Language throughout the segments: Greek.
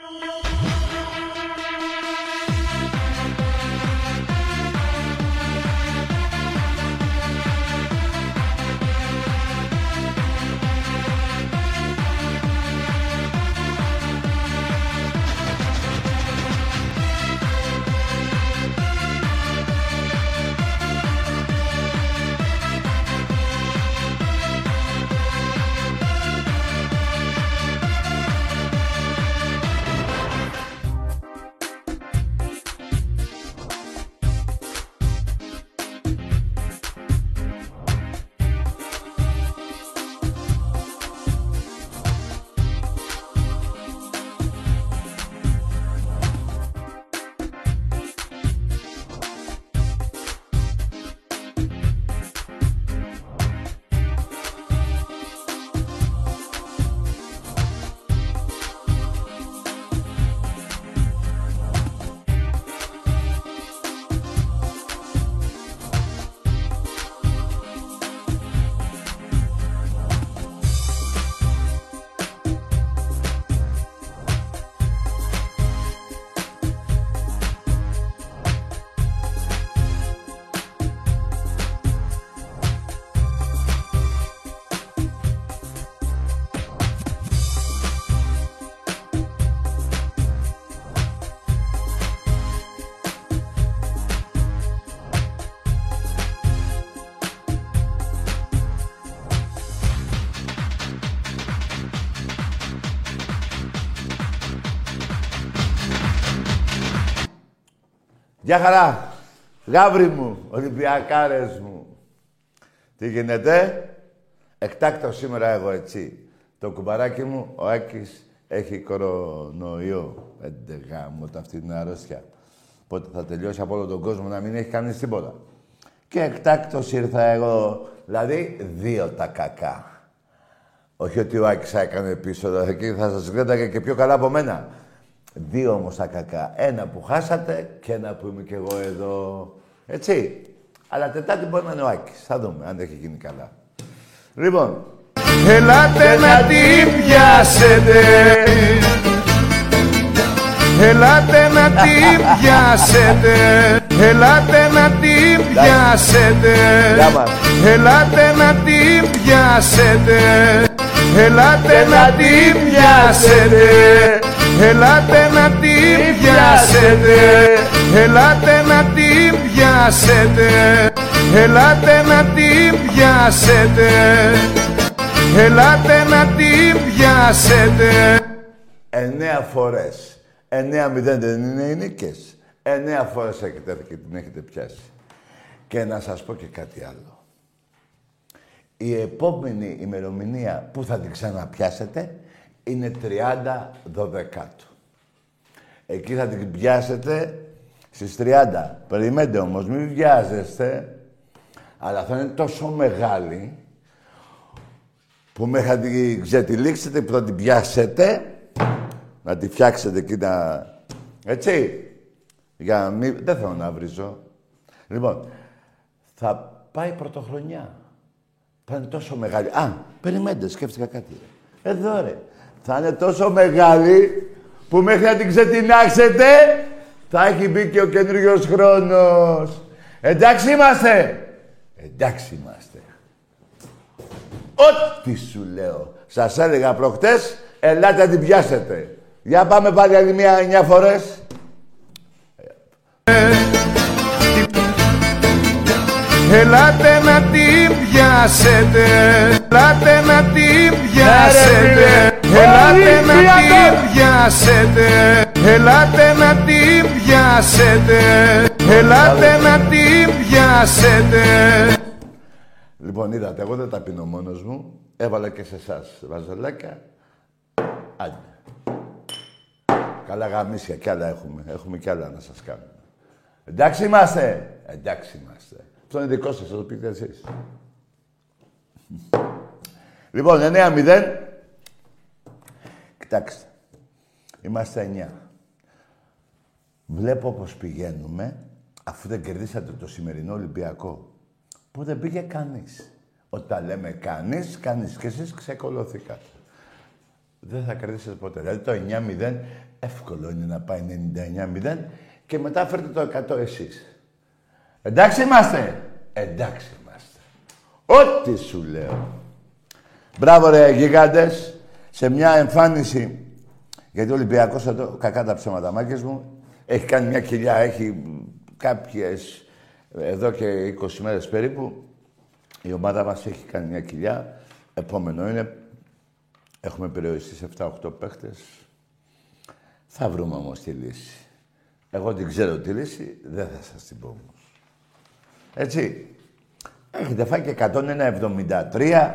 Thank you. Γεια χαρά. Γάβρι μου, Ολυμπιακάρες μου. Τι γίνεται; Εκτάκτο σήμερα εγώ έτσι. Το κουμπαράκι μου, ο Άκης, έχει κορονοϊό. Πέντε γάμο, αυτή την αρρώστια. Πότε θα τελειώσει από όλο τον κόσμο να μην έχει κάνει τίποτα. Και εκτάκτος ήρθα εγώ, δηλαδή δύο τα κακά. Όχι ότι ο Άκης έκανε πίσω, εκεί θα σας κρέταγε και πιο καλά από μένα. Δύο όμως τα κακά. Ένα που χάσατε και ένα που είμαι κι εγώ εδώ. Έτσι. Αλλά Τετάρτη μπορεί να είναι ο Άκης. Θα δούμε αν έχει γίνει καλά. Λοιπόν. Ελάτε να την πιάσετε Ελάτε να την πιάσετε Ελάτε να την πιάσετε Ελάτε να την πιάσετε Ελάτε να την πιάσετε Ελάτε να την πιάσετε Ελάτε να την πιάσετε Ελάτε να την πιάσετε Ελάτε να την πιάσετε Εννέα φορές. Εννέα μηδέν δεν είναι οι νίκες. Εννέα φορές έχετε έρθει και την έχετε πιάσει. Και να σας πω και κάτι άλλο. Η επόμενη ημερομηνία που θα την ξαναπιάσετε είναι 30 Δωδεκάτου. Εκεί θα την πιάσετε στις 30. Περιμένετε όμως, μην βιάζεστε. Αλλά θα είναι τόσο μεγάλη που μέχρι να την ξετυλίξετε, που θα την πιάσετε, να τη φτιάξετε εκεί να... Έτσι. Για να μην... Δεν θέλω να βρίζω. Λοιπόν, θα πάει πρωτοχρονιά. Θα είναι τόσο μεγάλη. Α, περιμένετε, σκέφτηκα κάτι. Εδώ ρε. Θα είναι τόσο μεγάλη που μέχρι να την ξετινάξετε θα έχει μπει και ο καινούριο χρόνος. Εντάξει είμαστε. Εντάξει είμαστε. Ό,τι σου λέω. Σας έλεγα προχτές, ελάτε να την πιάσετε. Για πάμε πάλι άλλη μία εννιά φορές. Ελάτε να την πιάσετε Ελάτε να την πιάσετε Ελάτε να την πιάσετε Ελάτε να την πιάσετε Ελάτε να την πιάσετε Λοιπόν, είδατε, εγώ δεν τα πίνω μόνος μου. Έβαλα και σε εσάς βαζολάκια. Άντε. Καλά γαμίσια κι άλλα έχουμε. Έχουμε κι άλλα να σας κάνουμε. Εντάξει είμαστε. Εντάξει είμαστε. Αυτό είναι δικό σας, θα το πείτε εσείς. λοιπόν, 9-0. Κοιτάξτε. Είμαστε 9. Βλέπω πως πηγαίνουμε, αφού δεν κερδίσατε το σημερινό Ολυμπιακό, που δεν πήγε κανείς. Όταν λέμε κανείς, κανείς και εσείς ξεκολωθήκατε. δεν θα κερδίσετε ποτέ. Δηλαδή το 9-0 εύκολο είναι να πάει 99-0 και μετά φέρτε το 100 εσείς. Εντάξει είμαστε. Εντάξει είμαστε. Ό,τι σου λέω. Μπράβο ρε γίγαντες. Σε μια εμφάνιση, γιατί ο Ολυμπιακός εδώ, κακά τα ψέματα μάκες μου, έχει κάνει μια κοιλιά, έχει κάποιες, εδώ και 20 μέρες περίπου, η ομάδα μας έχει κάνει μια κοιλιά. Επόμενο είναι, έχουμε περιοριστεί σε 7-8 παίχτες. Θα βρούμε όμως τη λύση. Εγώ την ξέρω τη λύση, δεν θα σας την πω όμως. Έτσι. Έχετε φάει και 173.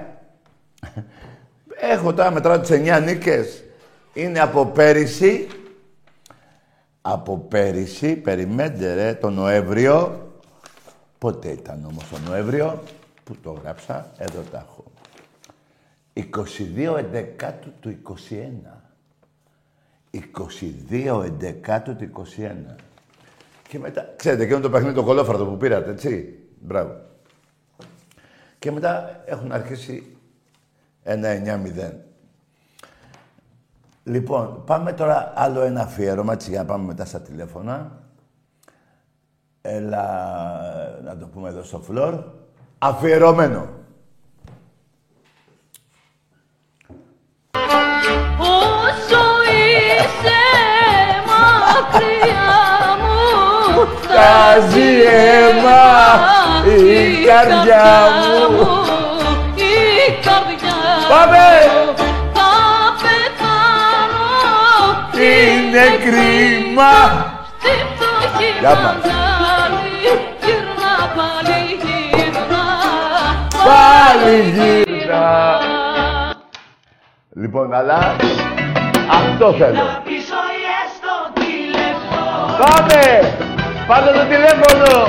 Έχω τώρα μετράω τις 9 νίκες. Είναι από πέρυσι. Από πέρυσι, περιμένετε ρε, το Νοέμβριο. Πότε ήταν όμως το Νοέμβριο που το γράψα, εδώ τα έχω. 22 εντεκάτου του 21. 22 εντεκάτου του 21. Και μετά, ξέρετε, εκείνο το παιχνίδι το κολόφαρτο που πήρατε, έτσι; Μπράβο. Και μετά έχουν αρχίσει ένα 9-0. Λοιπόν, πάμε τώρα άλλο ένα αφιέρωμα, έτσι, για να πάμε μετά στα τηλέφωνα. Έλα, να το πούμε εδώ στο φλόρ. Αφιερωμένο. Όσο είσαι μακριά μου Τάζει αίμα η καρδιά μου. Η καρδιά Πάμε! μου Θα πεθάνω Είναι κρίμα. Στη φτωχή Γεια μας. μεγάλη Γύρνα πάλι γύρνα Πάλι γύρνα. Λοιπόν, αλλά αυτό θέλω. Πάμε! Πάτε το τηλέφωνο!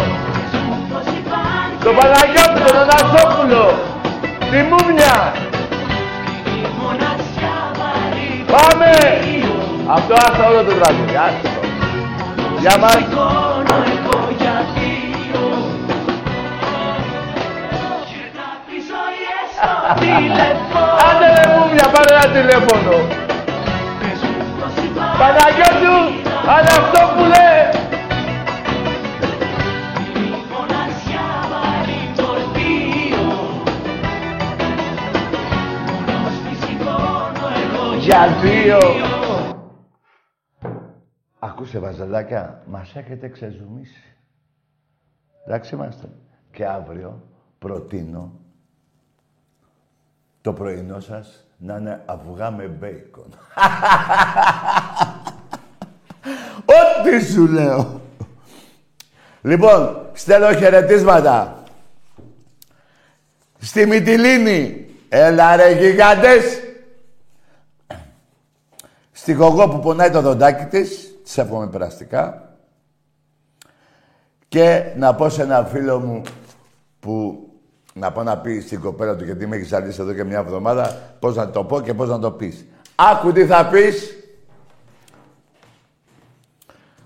Το Παναγιώτη, τον Ανασόπουλο! Τη Μούμια! Πάμε! Αυτό άστα όλο το τραγούδι, άστα το. Για μας. Άντε ρε Μούμια, πάρε ένα τηλέφωνο. Παναγιώτου, Αναστόπουλε! Για δύο. Ακούσε βαζελάκια, μας έχετε ξεζουμίσει. Εντάξει είμαστε. Και αύριο προτείνω το πρωινό σας να είναι αυγά με μπέικον. Ό,τι σου λέω. Λοιπόν, στέλνω χαιρετίσματα. Στη Μυτιλίνη. Έλα ρε γιγάντες. Στη γογό που πονάει το δοντάκι της. Της εύχομαι περαστικά. Και να πω σε ένα φίλο μου που να πάω να πει στην κοπέλα του, γιατί με έχεις ζαλίσει εδώ και μια εβδομάδα, πώς να το πω και πώς να το πεις. Άκου τι θα πεις.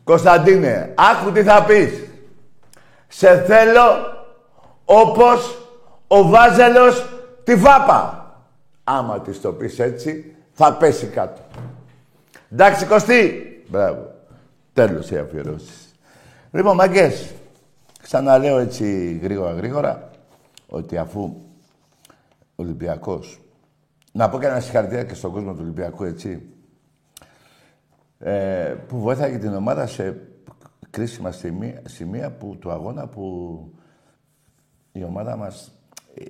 Κωνσταντίνε, άκου τι θα πεις. Σε θέλω όπως ο Βάζελος τη Βάπα. Άμα της το πεις έτσι, θα πέσει κάτω. Εντάξει, Κωστή. Μπράβο. Τέλος οι αφιερώσεις. Λοιπόν, μαγκές, ξαναλέω έτσι γρήγορα γρήγορα, ότι αφού ο Ολυμπιακός... Να πω και ένα συγχαρητήρια και στον κόσμο του Ολυμπιακού, έτσι, ε, που βοήθαγε την ομάδα σε κρίσιμα σημεία, σημεία που, του αγώνα που η ομάδα μας... Ε,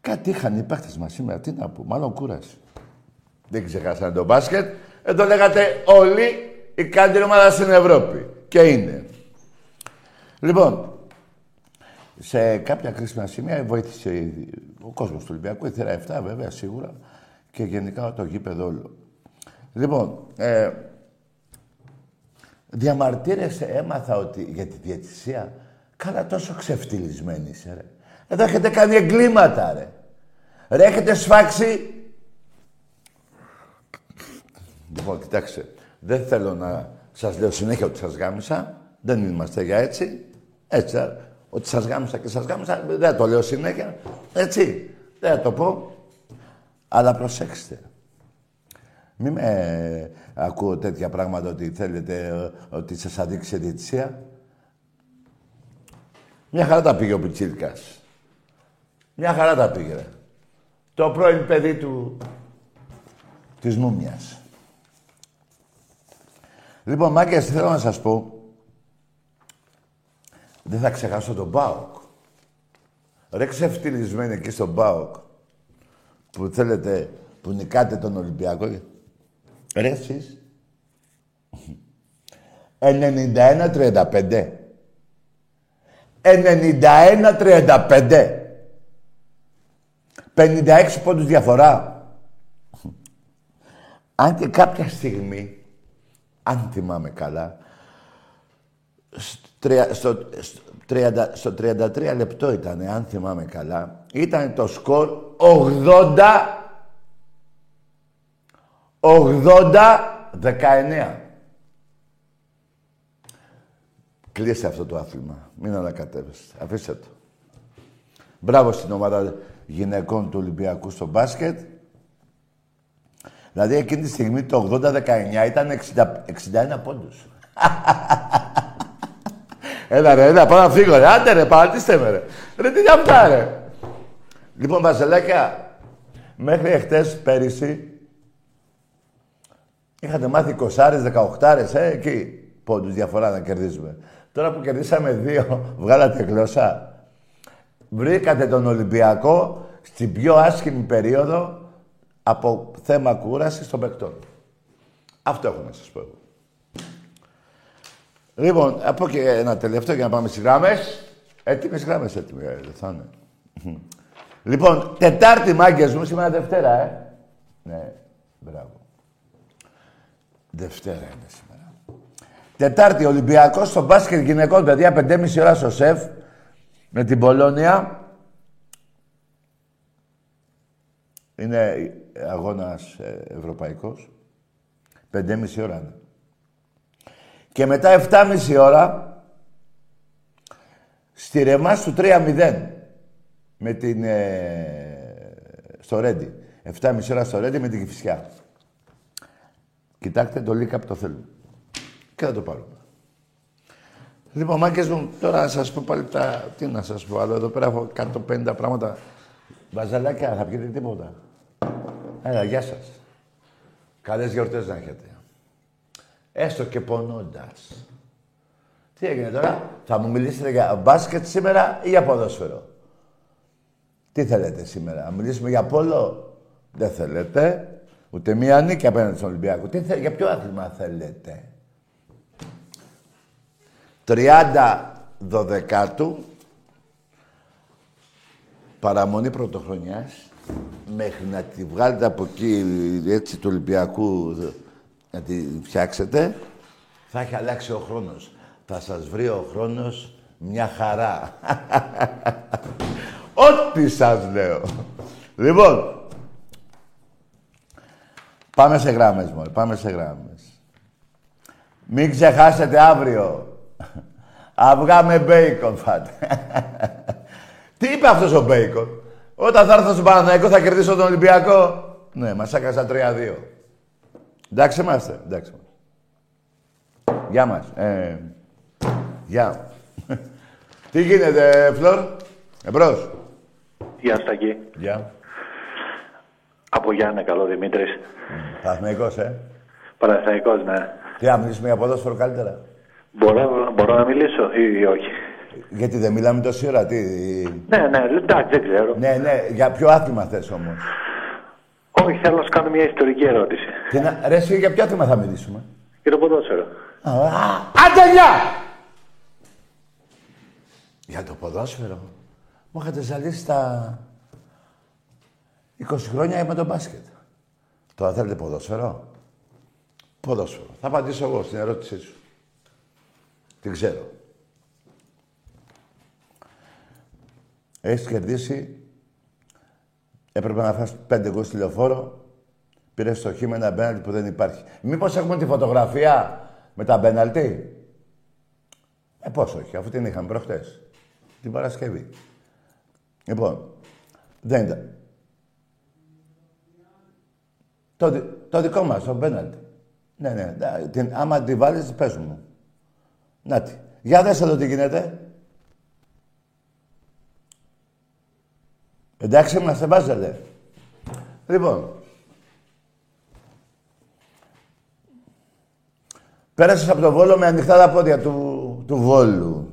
κάτι είχαν οι παίχτες μας σήμερα, τι να πω, μάλλον κούραση. Δεν ξεχάσανε το μπάσκετ. Εδώ λέγατε όλοι η καλύτερη ομάδα στην Ευρώπη. Και είναι. Λοιπόν, σε κάποια κρίσιμα σημεία βοήθησε ο κόσμος του Ολυμπιακού. Η θέρα 7 βέβαια σίγουρα και γενικά το γήπεδο όλο. Λοιπόν, ε, διαμαρτύρεσαι, έμαθα ότι για τη διαιτησία καλά τόσο ξεφτυλισμένη είσαι, ρε. Εδώ έχετε κάνει εγκλήματα, ρε. Ρε, έχετε σφάξει... Λοιπόν, κοιτάξτε, δεν θέλω να σας λέω συνέχεια ότι σας γάμισα. Δεν είμαστε για έτσι. Έτσι, α, ότι σας γάμισα και σας γάμισα, δεν το λέω συνέχεια. Έτσι, δεν θα το πω. Αλλά προσέξτε. Μη με ε, ακούω τέτοια πράγματα ότι θέλετε, ε, ότι σας αδείξει η διαιτησία. Μια χαρά τα πήγε ο Πιτσίρκας. Μια χαρά τα πήγε, ρε. Το πρώην παιδί του... της Μούμιας. Λοιπόν, μάγκες, θέλω να σας πω... Δεν θα ξεχάσω τον Μπάουκ. Ρε ξεφτυλισμένοι εκεί στον Μπάουκ. Που θέλετε, που νικάτε τον Ολυμπιακό. Ρε εσείς. 91-35. 91-35. 56 πόντους διαφορά. Αν και κάποια στιγμή, αν θυμάμαι καλά, στο, στο, 30, στο 33 λεπτό ήταν, αν θυμάμαι καλά, ήταν το σκορ 80 80-19. Κλείστε αυτό το άθλημα. Μην ανακατεύεστε. Αφήστε το. Μπράβο στην ομάδα γυναικών του Ολυμπιακού στο μπάσκετ. Δηλαδή εκείνη τη στιγμή το 80-19 ήταν 60, 61 πόντους. έλα ρε, έλα, πάω να φύγω ρε. Άντε ρε, παρατήστε με ρε. Ρε, τι είναι αυτά ρε. Λοιπόν, Βασιλάκια, μέχρι εχθές πέρυσι είχατε μάθει 20 18 ε, εκεί πόντους διαφορά να κερδίζουμε. Τώρα που κερδίσαμε δύο, βγάλατε γλώσσα. Βρήκατε τον Ολυμπιακό στην πιο άσχημη περίοδο από θέμα κούρασης των παικτών. Αυτό έχω να σας πω. Λοιπόν, από και ένα τελευταίο για να πάμε στις γράμμες. Έτοιμες γράμμες, έτοιμες, ε, δεν θα είναι. Λοιπόν, Τετάρτη μάγκες μου, σήμερα Δευτέρα, ε. Ναι, μπράβο. Δευτέρα είναι σήμερα. Τετάρτη, Ολυμπιακός στο μπάσκετ γυναικών, παιδιά, 5,5 ώρα στο ΣΕΦ, με την Πολώνια. Είναι αγώνας ε, ευρωπαϊκός. 5,5 ώρα είναι. Και μετά 7,5 ώρα στη Ρεμάς του 3-0 με την, ε, στο Ρέντι. 7,5 ώρα στο Ρέντι με την Κηφισιά. Κοιτάξτε το λίκα που το θέλουμε. Και θα το πάρουμε. Λοιπόν, μάκες μου, τώρα να σας πω πάλι τα... Τι να σας πω άλλο, εδώ πέρα έχω 150 πράγματα. Βαζαλάκια, θα πιείτε τίποτα. Έλα, γεια σας. Καλές γιορτές να έχετε. Έστω και πονώντας. Τι έγινε τώρα, θα μου μιλήσετε για μπάσκετ σήμερα ή για ποδόσφαιρο; Τι θέλετε σήμερα, να μιλήσουμε για πόλο; Δεν θέλετε. Ούτε μία νίκη απέναντι στον Ολυμπιακό. Τι θε, για ποιο άθλημα θέλετε; 30 12 παραμονή πρωτοχρονιάς μέχρι να τη βγάλετε από εκεί έτσι του Ολυμπιακού να τη φτιάξετε θα έχει αλλάξει ο χρόνος. Θα σας βρει ο χρόνος μια χαρά. Ό,τι σας λέω. Λοιπόν, πάμε σε γράμμες, μόλι. Πάμε σε γράμμες. Μην ξεχάσετε αύριο. Αυγά με μπέικον φάτε. Τι είπε αυτός ο μπέικον. Όταν θα έρθω στον Παναναϊκό θα κερδίσω τον Ολυμπιακό. Ναι, μας έκασα 3-2. Εντάξει είμαστε. Εντάξει. Γεια μας. Ε, γεια. Τι γίνεται, Φλόρ. Εμπρός. Γεια σας, Τακί. Γεια. Από Γιάννη, καλό Δημήτρης. Παθμαϊκός, ε. Παναθηναϊκός, ναι. Τι, να μιλήσουμε για ποδόσφαιρο καλύτερα. Μπορώ, μπορώ να μιλήσω ή όχι; Γιατί δεν μιλάμε τόση ώρα, τι... Ναι, ναι, εντάξει, δεν ξέρω. Ναι, ναι, για ποιο άθλημα θες όμως; Όχι, θέλω να σου κάνω μια ιστορική ερώτηση. Και να... Ρε, εσύ, για ποιο άθλημα θα μιλήσουμε; Για το ποδόσφαιρο. Α, Άντε, γεια! Για το ποδόσφαιρο. Μου είχατε ζαλίσει τα 20 χρόνια με το μπάσκετ. Τώρα θέλετε ποδόσφαιρο; Ποδόσφαιρο. Θα απαντήσω εγώ στην ερώτησή σου. Την ξέρω. Έχεις κερδίσει. Έπρεπε να φας πέντε γκολ στη λεωφόρο. Πήρες το χ με ένα μπέναλτι που δεν υπάρχει. Μήπως έχουμε τη φωτογραφία με τα μπέναλτι. Ε, πώς όχι, αφού την είχαμε προχτές. Την Παρασκευή. Λοιπόν, δεν ήταν. Το, δι- το δικό μας, το πέναλτι. Ναι, ναι. να, Την, άμα τη βάλεις, πες μου. Να τη. Για δες εδώ τι γίνεται. Εντάξει, είμαστε βάζετε. Λοιπόν. Πέρασες από το Βόλο με ανοιχτά τα πόδια του, του Βόλου.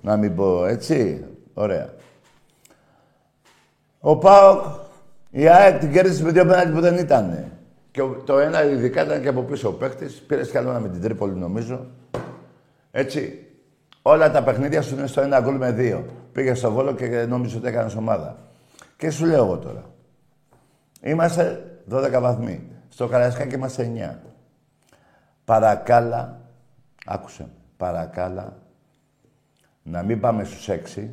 Να μην πω, έτσι. Ωραία. Ο ΠΑΟΚ, η ΑΕΚ την κέρδισε με δύο πέναλτι που δεν ήταν. Και ο- το ένα ειδικά ήταν και από πίσω ο παίχτης. Πήρες κι άλλο ένα με την Τρίπολη νομίζω. Έτσι. Όλα τα παιχνίδια σου είναι στο ένα γκολ με δύο. Πήγες στο Βόλο και νόμιζε ότι έκανες ομάδα. Και σου λέω εγώ τώρα. Είμαστε 12 βαθμοί. Στο Καραϊσκάκι είμαστε 9. Παρακάλα, άκουσε, με, παρακάλα, να μην πάμε στους 6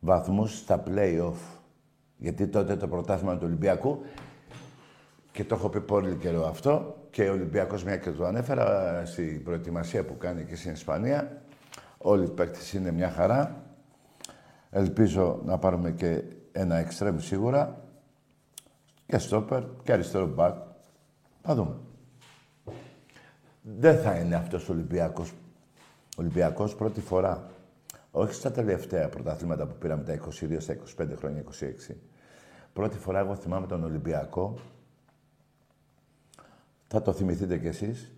βαθμούς στα play-off. Γιατί τότε το πρωτάθλημα του Ολυμπιακού και το έχω πει πολύ καιρό αυτό και ο Ολυμπιακός μια και το ανέφερα στην προετοιμασία που κάνει και στην Ισπανία. Όλοι οι παίκτες είναι μια χαρά. Ελπίζω να πάρουμε και ένα εξτρέμ σίγουρα. Και στόπερ και αριστερό μπακ. Θα δούμε. Δεν θα είναι αυτός ο Ολυμπιακός. Ολυμπιακός πρώτη φορά. Όχι στα τελευταία πρωταθλήματα που πήραμε τα 22 στα 25 χρόνια, 26. Πρώτη φορά εγώ θυμάμαι τον Ολυμπιακό. Θα το θυμηθείτε κι εσείς.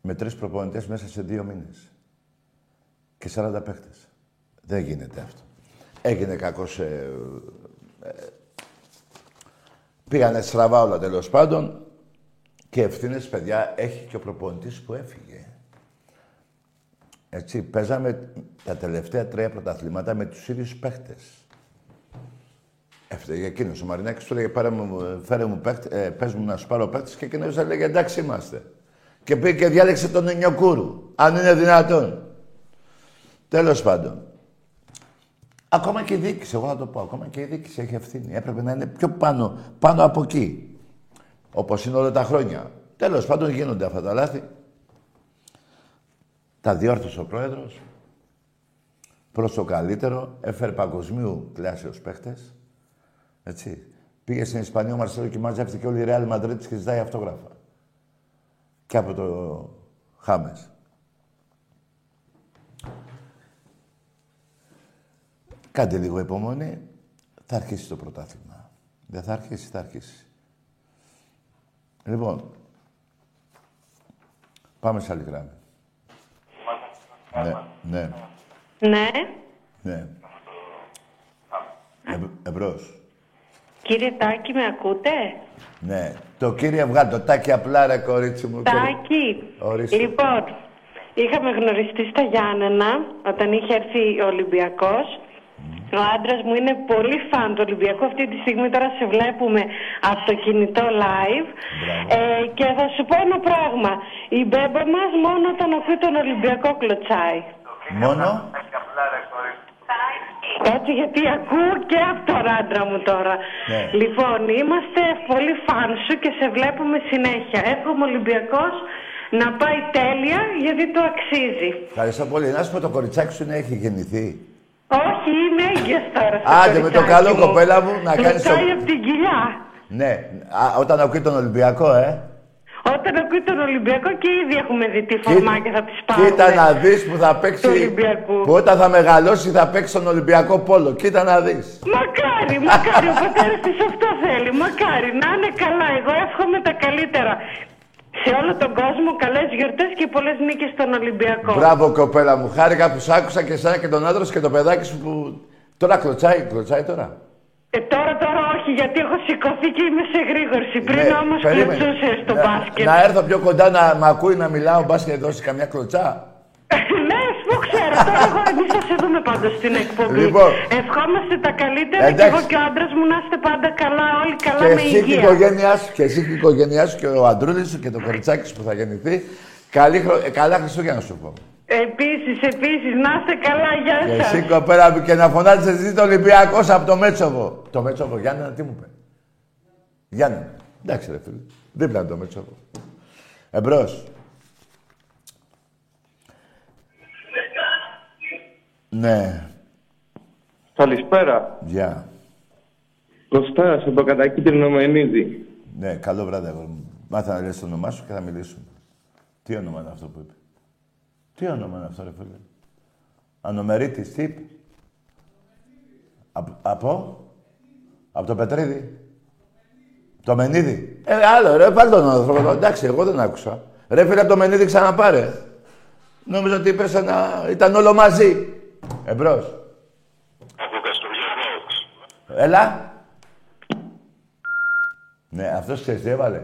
Με τρεις προπονητές μέσα σε δύο μήνες. Και 40 παίχτες. Δεν γίνεται αυτό. Έγινε κακός... Ε, ε, πήγανε στραβά όλα τέλος πάντων. Και ευθύνες, παιδιά, έχει και ο προπονητής που έφυγε. Έτσι, παίζαμε τα τελευταία τρία πρωταθλήματα με τους ίδιους παίχτες. Έφταιγε εκείνος ο Μαρινάκης, του έλεγε πάρε μου, φέρε μου παίχτε, ε, πες μου να σου πάρω παίχτες και εκείνος έλεγε εντάξει είμαστε. Και πήγε και διάλεξε τον Ενιοκούρου, αν είναι δυνατόν. Τέλος πάντων. Ακόμα και η διοίκηση, εγώ θα το πω, ακόμα και η διοίκηση έχει ευθύνη. Έπρεπε να είναι πιο πάνω, πάνω από εκεί. Όπως είναι όλα τα χρόνια. Τέλος πάντων γίνονται αυτά τα λάθη. Τα διόρθωσε ο πρόεδρος. Προς το καλύτερο. Έφερε παγκοσμίου κλάσεως παίχτες. Έτσι. Πήγε στην Ισπανία ο Μαρσέλο και μαζεύτηκε όλη η Ρεάλ Μαντρίτης και ζητάει αυτόγραφα. Και από το Χάμες. Κάντε λίγο υπομονή. Θα αρχίσει το πρωτάθλημα. Δεν θα αρχίσει, θα αρχίσει. Λοιπόν, πάμε σε άλλη γράμμη. Ναι, ναι, Ναι, ναι. Ε, εμπρός. κύριε Τάκη, με ακούτε; Ναι. Το κύριε βγάλει το τάκι απλά ρε κορίτσι μου. Τάκη, Ορίστε. λοιπόν, είχαμε γνωριστεί στα Γιάννενα όταν είχε έρθει ο Ολυμπιακός. Ο άντρας μου είναι πολύ φαν του Ολυμπιακού. Αυτή τη στιγμή τώρα σε βλέπουμε από το κινητό live. Ε, και θα σου πω ένα πράγμα. Η μπέμπα μας μόνο όταν ακούει τον Ολυμπιακό κλωτσάει. Μόνο; Έτσι, γιατί ακούω και από τον άντρα μου τώρα. Ναι. Λοιπόν, είμαστε πολύ φαν σου και σε βλέπουμε συνέχεια. Εύχομαι ο Ολυμπιακός να πάει τέλεια γιατί το αξίζει. Ευχαριστώ πολύ. Να σου πω το κοριτσάκι σου να έχει γεννηθεί. Όχι, είναι έγκυος τώρα. στο Άντε, με το κοριτσάκι καλό, μου. κοπέλα μου, να κάνεις το- Κλωτσάει από την κοιλιά. Ναι. Α, όταν ακούει τον Ολυμπιακό, ε. Όταν ακούει τον Ολυμπιακό και ήδη έχουμε δει τι φορμάκια θα τις πάρουμε. Κοίτα να δεις που θα παίξει... Του Ολυμπιακού. Που όταν θα μεγαλώσει θα παίξει τον Ολυμπιακό Πόλο. Κοίτα να δεις. Μακάρι, μακάρι, ο πατέρας της αυτό θέλει. Μακάρι, να είναι καλά. Εγώ εύχομαι τα καλύτερα. Σε όλο τον κόσμο, καλές γιορτές και πολλές νίκες στον Ολυμπιακό. Μπράβο κοπέλα μου. Χάρηκα που σ' άκουσα και εσένα και τον άντρα σου και το παιδάκι σου που... Τώρα κλωτσάει, κλωτσάει τώρα. Ε, τώρα, τώρα όχι, γιατί έχω σηκωθεί και είμαι σε γρήγορση. Πριν Ναι, όμως περίμενε. κλωτσούσε στο να, μπάσκετ. Να έρθω πιο κοντά να μ' ακούει να μιλάω, μπας και δώσει καμιά κλωτσά; ναι, που ξέρω. Τώρα εγώ εμείς θα σε δούμε πάντως στην εκπομπή. Λοιπόν. Ευχόμαστε τα καλύτερα και Εντάξει. εγώ και ο άντρας μου να είστε πάντα καλά, όλοι καλά και με εσύ και η υγεία. οικογένειά σου, και εσύ και η οικογένειά σου και ο αντρούλης σου και το κοριτσάκι σου που θα γεννηθεί. Καλή χρο... ε, καλά Χριστούγεννα σου πω. Επίσης, επίσης, να είστε καλά, γεια Και σας. εσύ κοπέλα μου και να φωνάζεις εσύ το Ολυμπιακός από το Μέτσοβο. Το Μέτσοβο, Γιάννενα, τι μου είπε. Γιάννενα. Εντάξει ρε φίλε. Δίπλα είναι το Μέτσοβο. Εμπρός. Ναι. Καλησπέρα. Γεια. Κωστάς από το κατακίτρινο Μενίδη. Ναι, καλό βράδυ, αγόρι μου. Μάθε να λες το όνομά σου και θα μιλήσουμε. Τι όνομα είναι αυτό που είπε; Τι όνομα είναι αυτό, ρε φίλε; Ανομερίτης, τι είπε. Από, από, από το Πετρίδι. Το Μενίδη. Ε, άλλο, ρε, πάλι τον άνθρωπο. Εντάξει, εγώ δεν άκουσα. Ρε, φίλε, από το Μενίδη ξαναπάρε. Νόμιζα ότι είπες ένα... Ήταν όλο μαζί. Εμπρός. Από Καστοριανός. Έλα. Ναι, αυτός ξέρεις τι έβαλε.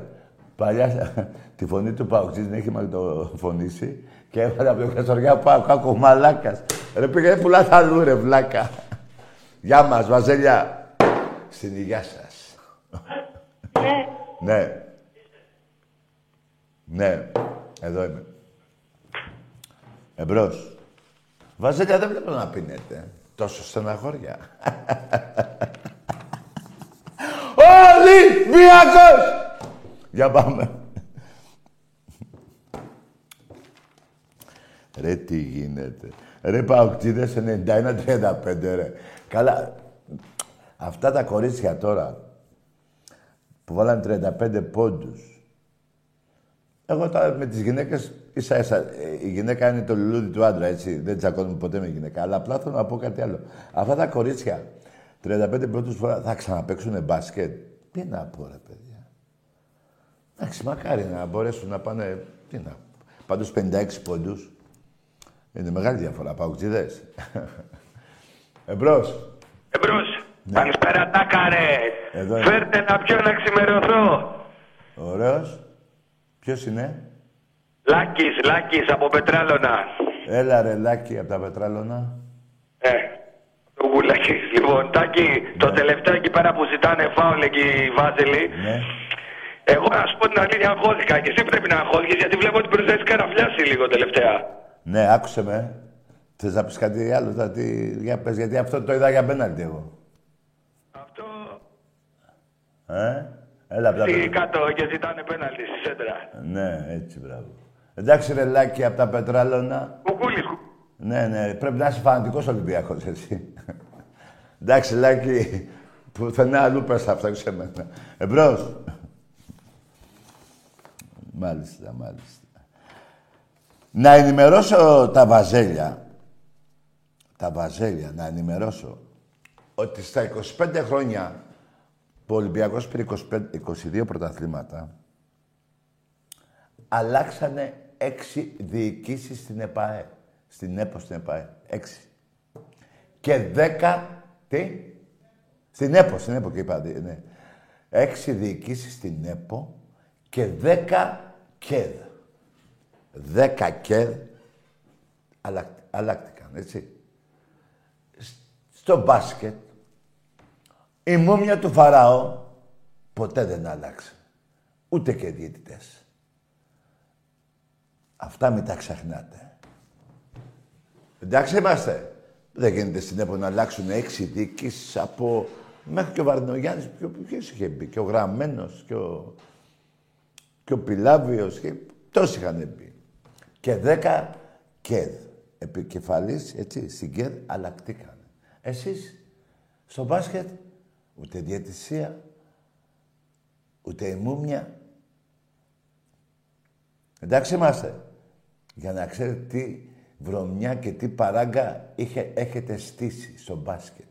Παλιά τη φωνή του Παουξής την έχει μαγνητοφωνήσει και έβαλε από το Καστοριά Πάου, κάκο μαλάκας. Ρε πήγαινε πουλά τα αλλού, ρε βλάκα. Γεια μας, Βαζέλια. Στην υγειά σας. Ναι, Ναι. Ναι. Εδώ είμαι. Εμπρός. Βαζέλια δεν βλέπω να πίνετε. Τόσο στεναχώρια. Ολυμπιακός! Για πάμε. Ρε τι γίνεται. Ρε Παοκτήδες 91-35 ρε. Καλά. Αυτά τα κορίτσια τώρα που βάλαν 35 πόντους. Εγώ τώρα με τις γυναίκες ίσα ίσα. ε, Η γυναίκα είναι το λουλούδι του άντρα, έτσι. Δεν τσακώνουμε ποτέ με γυναίκα. Αλλά απλά θέλω να πω κάτι άλλο. Αυτά τα κορίτσια 35 πρώτους φορά θα ξαναπαίξουν μπάσκετ. Τι να πω ρε παιδιά. Εντάξει, μακάρι να μπορέσουν να πάνε... Τι να πω. Πάντως 56 πόντους. Είναι μεγάλη διαφορά, παουκτζίδες. Εμπρός. Εμπρός. Καλησπέρα Τάκαρε. Εδώ είναι. Φέρτε να πιω να ξημερωθώ. Ωραίος. Ποιος είναι; Λάκης, Λάκης από Πετράλωνα. Έλα ρε Λάκη από τα Πετράλωνα. Ε, το Γουλάκης. Λοιπόν, Τάκη, το τελευταίο εκεί πέρα που ζητάνε φάουλ εκεί οι Βάζελοι. Ναι. Εγώ να σου πω την αλήθεια αγχώθηκα και εσύ πρέπει να αγχώθηκες γιατί βλέπω ότι πρέπει να έχεις καραφλιάσει λίγο τελευταία. Ναι, άκουσε με. Θες να πεις κάτι άλλο, δηλαδή, για πες, γιατί αυτό το είδα για πέναλτι εγώ. Αυτό Ε, έλα από τα εκεί Πετράλωνα. κάτω και ζητάνε πέναλτι στη σέντρα. Ναι, έτσι, μπράβο. Εντάξει ρε Λάκη από τα Πετράλωνα. Κουκούλης, κου- Ναι, ναι, πρέπει να είσαι φανατικός Ολυμπιακός εσύ. Εντάξει, Λάκη, πουθενά αλλού πες αυτά, ξεμένα. Εμπρός. Μάλιστα, μάλιστα. Να ενημερώσω τα βαζέλια, τα βαζέλια, να ενημερώσω ότι στα 25 χρόνια που ο Ολυμπιακός πήρε 25, 22 πρωταθλήματα, αλλάξανε έξι διοικήσεις στην ΕΠΑΕ. Στην ΕΠΟ, στην ΕΠΑΕ. Έξι. Και δέκα... Τι; Στην ΕΠΟ, στην ΕΠΟ και είπα, ναι. Έξι διοικήσεις στην ΕΠΟ και δέκα ΚΕΔ. Δέκα ΚΕΔ αλλάκ- αλλάχτηκαν, έτσι. Σ- Στο μπάσκετ, η μούμια του Φαράω ποτέ δεν άλλαξε. Ούτε και οι διαιτητές. Αυτά μην τα ξεχνάτε. Εντάξει είμαστε. Δεν γίνεται στην ΕΠΟ να αλλάξουν έξι διοικήσεις από... Μέχρι και ο Βαρδινογιάννης, ποιο, ποιος είχε μπει, και ο Γραμμένος, και ο, και ο Πιλάβιος, και τόσοι είχαν μπει. Και δέκα ΚΕΔ, επικεφαλής, έτσι, στην ΚΕΔ, αλλακτήκαν. Εσείς, στο μπάσκετ, ούτε διαιτησία, ούτε η μούμια. Εντάξει είμαστε. Για να ξέρετε τι βρωμιά και τι παράγκα είχε, έχετε στήσει στο μπάσκετ.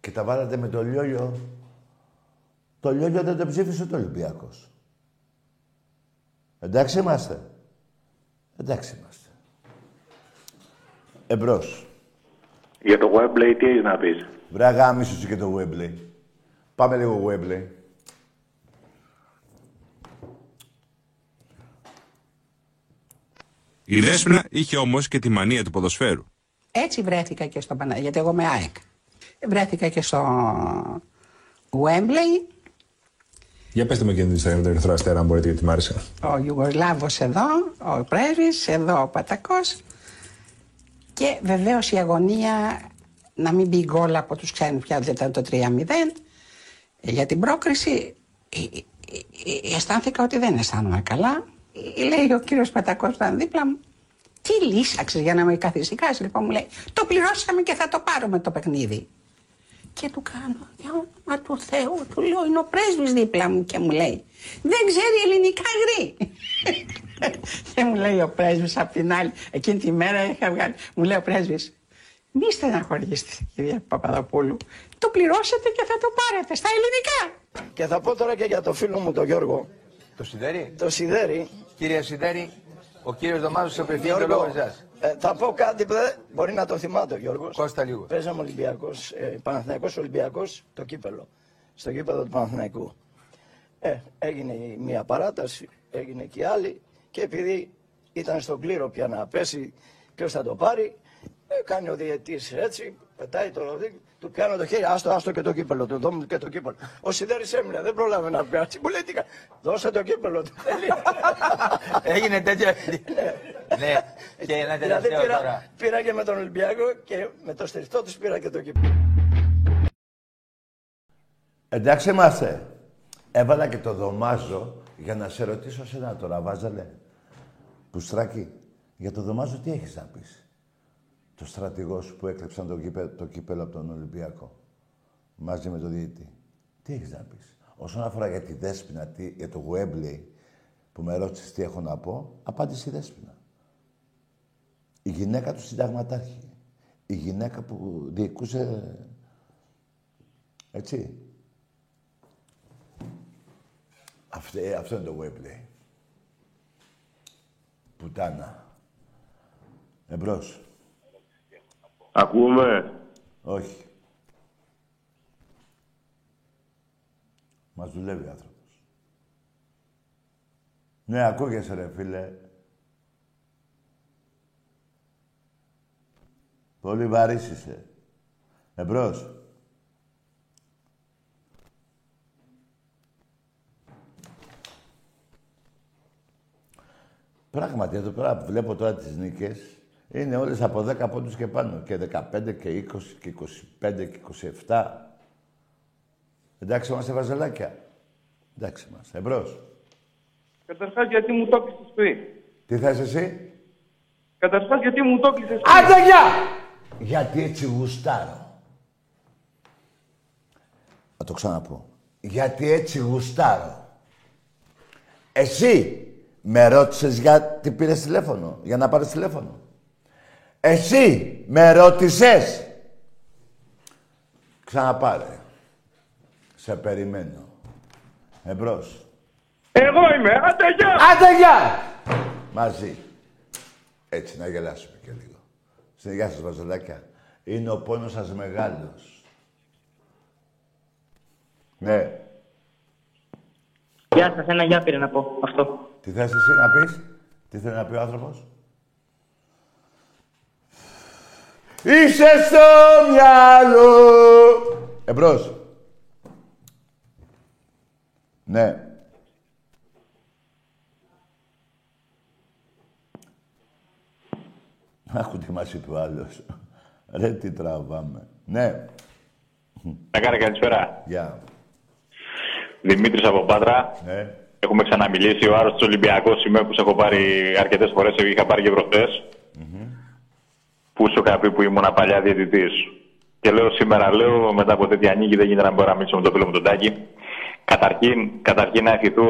Και τα βάλατε με το λιόλιο. Το λιόλιο δεν το ψήφισε το Ολυμπιακός. Εντάξει είμαστε. Εντάξει είμαστε. Εμπρός. Για το Wembley τι έχεις να πεις; Βρε γάμισου σου και το Wembley. Πάμε λίγο Wembley. Η Δέσποινα είχε όμως και τη μανία του ποδοσφαίρου. Έτσι βρέθηκα και στο Παναγία, γιατί εγώ είμαι ΑΕΚ. Βρέθηκα και στο Wembley, Για πετε με εκείνη την ιστορία με τον Ερυθρό Αστέρα, αν μπορείτε, γιατί μ' άρεσε. ο Ιουγκοσλάβος εδώ, ο Πρέβης, εδώ ο Πατακός και βεβαίως η αγωνία να μην μπει γκολ από τους ξένους πια δεν ήταν το 3-0 για την πρόκριση ε, ε, ε, αισθάνθηκα ότι δεν αισθάνομαι καλά Ε, λέει ο κύριος Πατακός που ήταν δίπλα μου τι λύσαξες για να με καθησυχάσει λοιπόν μου λέει το πληρώσαμε και θα το πάρουμε το παιχνίδι Και του κάνω, για όνομα του Θεού, του λέω, είναι ο πρέσβης δίπλα μου και μου λέει, δεν ξέρει ελληνικά γρή. και μου λέει ο πρέσβης απ' την άλλη, εκείνη τη μέρα είχα βγάλει, μου λέει ο πρέσβης, μη στεναχωρήσετε κυρία Παπαδοπούλου, το πληρώσετε και θα το πάρετε στα ελληνικά. Και θα πω τώρα και για το φίλο μου τον Γιώργο. Το Σιδέρι. Το Σιδέρι. Κύριε Σιδέρι, ο κύριος Δωμάζος σε απευθύνει το Γιώργο, λόγο εσάς. ε, θα πω κάτι που δεν μπορεί να το θυμάται ο Γιώργος. Κώστα λίγο. Παίζαμε Ολυμπιακός, ε, Παναθηναϊκός Ολυμπιακός, το κύπελο. Στο κύπελο του Παναθηναϊκού. Ε, έγινε η μία παράταση, έγινε και η άλλη και επειδή ήταν στον κλήρο πια να πέσει ποιος θα το πάρει, ε, κάνει ο διαιτής έτσι, πετάει το ροδί, του πιάνω το χέρι, άστο, άστο και το κύπελο, του δώμου και το κύπελο. Ο Σιδέρης έμεινε, δεν πρόλαβε να πιάσει, μου λέει τι κα- δώσε το κύπελο του. Έγινε τέτοιο. ναι. Και ένα Δηλαδή τελευταίο πήρα, τώρα. πήρα και με τον Ολυμπιακό και με το στριφτό τους πήρα και το κύπελο. Εντάξει είμαστε. Έβαλα και το δωμάζο για να σε ρωτήσω σένα τώρα, βάζαλε. Πουστράκι, για το δωμάζο τι έχεις να πεις; Το στρατηγό σου που έκλεψαν το, κύπε, το κύπελο από τον Ολυμπιακό. Μαζί με τον διαιτή. Τι έχεις να πεις; Όσον αφορά για τη Δέσποινα, τι, για το Webley, που με ρώτησες τι έχω να πω, απάντησε η Δέσποινα. Η γυναίκα του συνταγματάρχη. Η γυναίκα που διοικούσε... Έτσι. Αυτό, ε, αυτό είναι το Webley. Πουτάνα. Εμπρός. Ακούμε; Όχι. Μας δουλεύει ο άνθρωπος. Ναι, ακούγεσαι ρε φίλε. Πολύ βαρύς είσαι. Εμπρός. Πράγματι, εδώ πέρα που βλέπω τώρα τις νίκες, είναι όλες από 10 πόντους και πάνω. Και 15 και 20 και 25 και 27. Εντάξει είμαστε βαζελάκια. Εντάξει είμαστε. Εμπρός. Καταρχάς γιατί μου το έκλεισες πριν; Τι θες εσύ; Καταρχάς γιατί μου το έκλεισες πριν; Άντε γεια! Γιατί έτσι γουστάρω. Θα το ξαναπώ. Γιατί έτσι γουστάρω. Εσύ με ρώτησες γιατί πήρες τηλέφωνο, για να πάρεις τηλέφωνο. Εσύ με ρώτησες. Ξαναπάρε. Σε περιμένω. Εμπρός. Εγώ είμαι. Άντε γεια! Άντε γεια! Μαζί. Έτσι, να γελάσουμε και λίγο. Στην γεια σας, Βαζελάκια. Είναι ο πόνος σας μεγάλος. Ναι. Γεια σας, ένα γεια πήρε να πω αυτό. Τι θες εσύ να πεις; Τι θέλει να πει ο άνθρωπος; Είσαι στο μυαλό. Εμπρός. Ναι. Άκου τι μας είπε ο άλλος. Ρε τι τραβάμε. Ναι. Να κάνει καλησπέρα. Γεια. Δημήτρης από Πάτρα. Ναι. Έχουμε ξαναμιλήσει. Ο άρρωστος Ολυμπιακός είμαι που σε έχω πάρει αρκετές φορές. Είχα πάρει και προχτές. Που σου είχα πει που ήμουν παλιά διαιτητής. Και λέω σήμερα, λέω μετά από τέτοια νίκη δεν γίνεται να μπορώ να μιλήσω με τον φίλο μου τον Τάκη. Καταρχήν, καταρχήν να ευχηθώ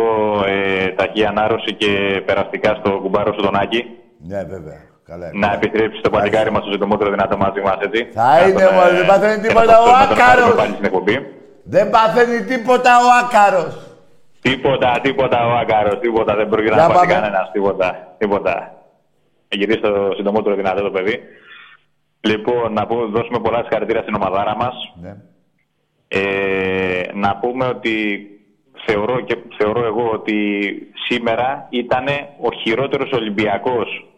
ε, ταχύ ανάρρωση και περαστικά στο κουμπάρο σου τον Άκη. Ναι, βέβαια. Καλά. Να επιτρέψει το παλικάρι μας το συντομότερο δυνατό μαζί μας, έτσι. Θα είναι, τον, μωρέ, ε, δεν παθαίνει και τίποτα να ο τον- να τον πάρουμε Άκαρος. Πάλι στην εκπομπή. Δεν παθαίνει τίποτα ο Άκαρος. Τίποτα, τίποτα ο Άκαρος, τίποτα. Δεν πρόκειται Για να πάθει πάμε. κανένας, τίποτα. Τίποτα. Έχει δει στο συντομότερο δυνατό το παιδί. Λοιπόν, να πω, δώσουμε πολλά συγχαρητήρια στην ομαδάρα μας. Ναι. Ε, να πούμε ότι θεωρώ, και, θεωρώ εγώ ότι σήμερα ήταν ο χειρότερος Ολυμπιακός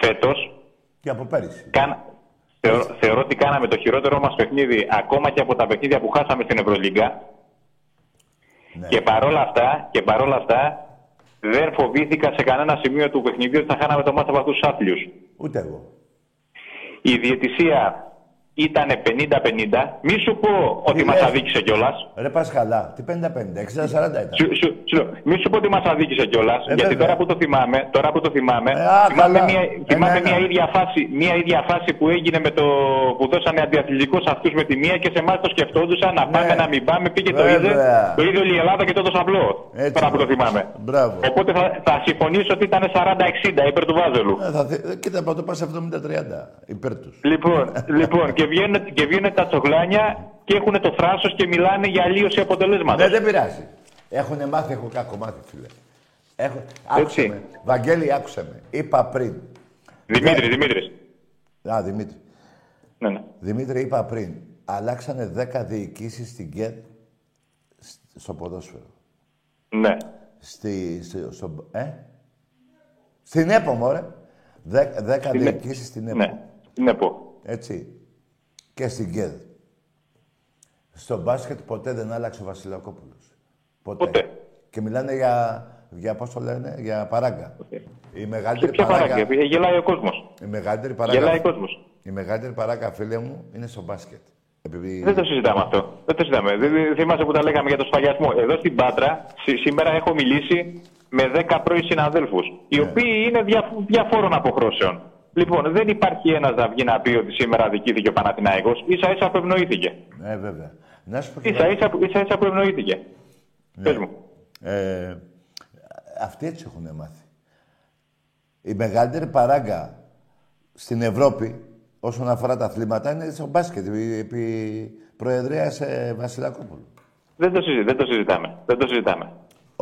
φέτος. Και από πέρυσι. Καν, θεωρώ, θεωρώ ότι κάναμε το χειρότερο μας παιχνίδι ακόμα και από τα παιχνίδια που χάσαμε στην Ευρωλίγκα. Ναι. Και παρόλα αυτά, και παρόλα αυτά δεν φοβήθηκα σε κανένα σημείο του παιχνιδιού ότι θα χάναμε το μάτι από αυτούς τους άθλιους. Ούτε εγώ. Η διαιτησία, ήταν 50-50, μη σου πω ότι μας λες; αδίκησε κιόλας. Ρε Πασχαλά, τι 50-50, 60-40 ήταν. Σου, σου, σου, λέω, μη σου πω ότι μας αδίκησε κιόλας, Ε, γιατί βέβαια. τώρα που το θυμάμαι, τώρα που το θυμάμαι, α, θυμάμαι, καλά. μια, θυμάμαι Ένα, μια, ένα. ίδια φάση, μια ίδια φάση που έγινε με το που δώσανε αντιαθλητικό σε αυτούς με τη μία και σε εμάς το σκεφτόντουσαν να πάμε, να μην πάμε, πήγε το είδε. Ναι. Βέβαια. Το είδε όλη η Ελλάδα και το έδωσε απλό. Έτσι, τώρα που το μπράβο. θυμάμαι. Μπράβο. Οπότε θα, θα συμφωνήσω ότι ήταν 40-60 υπέρ του Βάζελου. Ε, θα θε- ε, Κοίτα, θα το πας 70-30 υπέρ τους. Λοιπόν, λοιπόν και, βγαίνουν, και βγαίνουν τα τσογλάνια και έχουν το φράσος και μιλάνε για αλλίωση αποτελέσματος. Ναι, δεν πειράζει. Έχουνε μάθει, έχω κακό μάθει, φίλε. Έχω... Άκουσε Έτσι. με. Βαγγέλη, άκουσε με. Είπα πριν. Δημήτρη, Δημήτρης. Α, Δημήτρη. Ναι, ναι. Δημήτρη, είπα πριν. Αλλάξανε 10 διοικήσεις στην ΚΕΤ σ- στο ποδόσφαιρο. Ναι. Στη, στο, στο- ε; Στην ΕΠΟ, μωρέ. 10 Στην- διοικήσεις στην ΕΠΟ. Ναι, στην ΕΠΟ. Έτσι. Και στην ΚΕΔ. Στο μπάσκετ ποτέ δεν άλλαξε ο Βασιλακόπουλος. Ποτέ. Και μιλάνε για, για πώς το λένε, για παράγκα. Η μεγαλύτερη Ποια παράγκα... παράγκα, ε, γελάει ο κόσμος. Η μεγαλύτερη παράγκα... Γελάει ο κόσμος. Η μεγαλύτερη παράγκα, φίλε μου, είναι στο μπάσκετ. Επειδή... Δεν το συζητάμε αυτό. Δεν το συζητάμε. Δεν, δεν- θυμάσαι που τα λέγαμε για το σφαγιασμό. Εδώ στην Πάτρα, σή- σήμερα έχω μιλήσει με 10 πρώην συναδέλφους, οι οποίοι είναι δια, διαφόρων αποχρώσεων. Λοιπόν, δεν υπάρχει ένας να βγει να πει ότι σήμερα αδικήθηκε ο Παναθηναϊκός. ίσα ίσα που ευνοήθηκε. Ναι, βέβαια. Να σου πω και ίσα κάτι. ίσα, που- ίσα, ίσα που ευνοήθηκε. Πες μου. Ε, αυτοί έτσι έχουν μάθει. Η μεγαλύτερη παράγκα στην Ευρώπη όσον αφορά τα αθλήματα είναι στο μπάσκετ επί, επί προεδρίας ε, Βασιλακόπουλου. Δεν το, συζη- δεν το συζητάμε. Δεν το συζητάμε.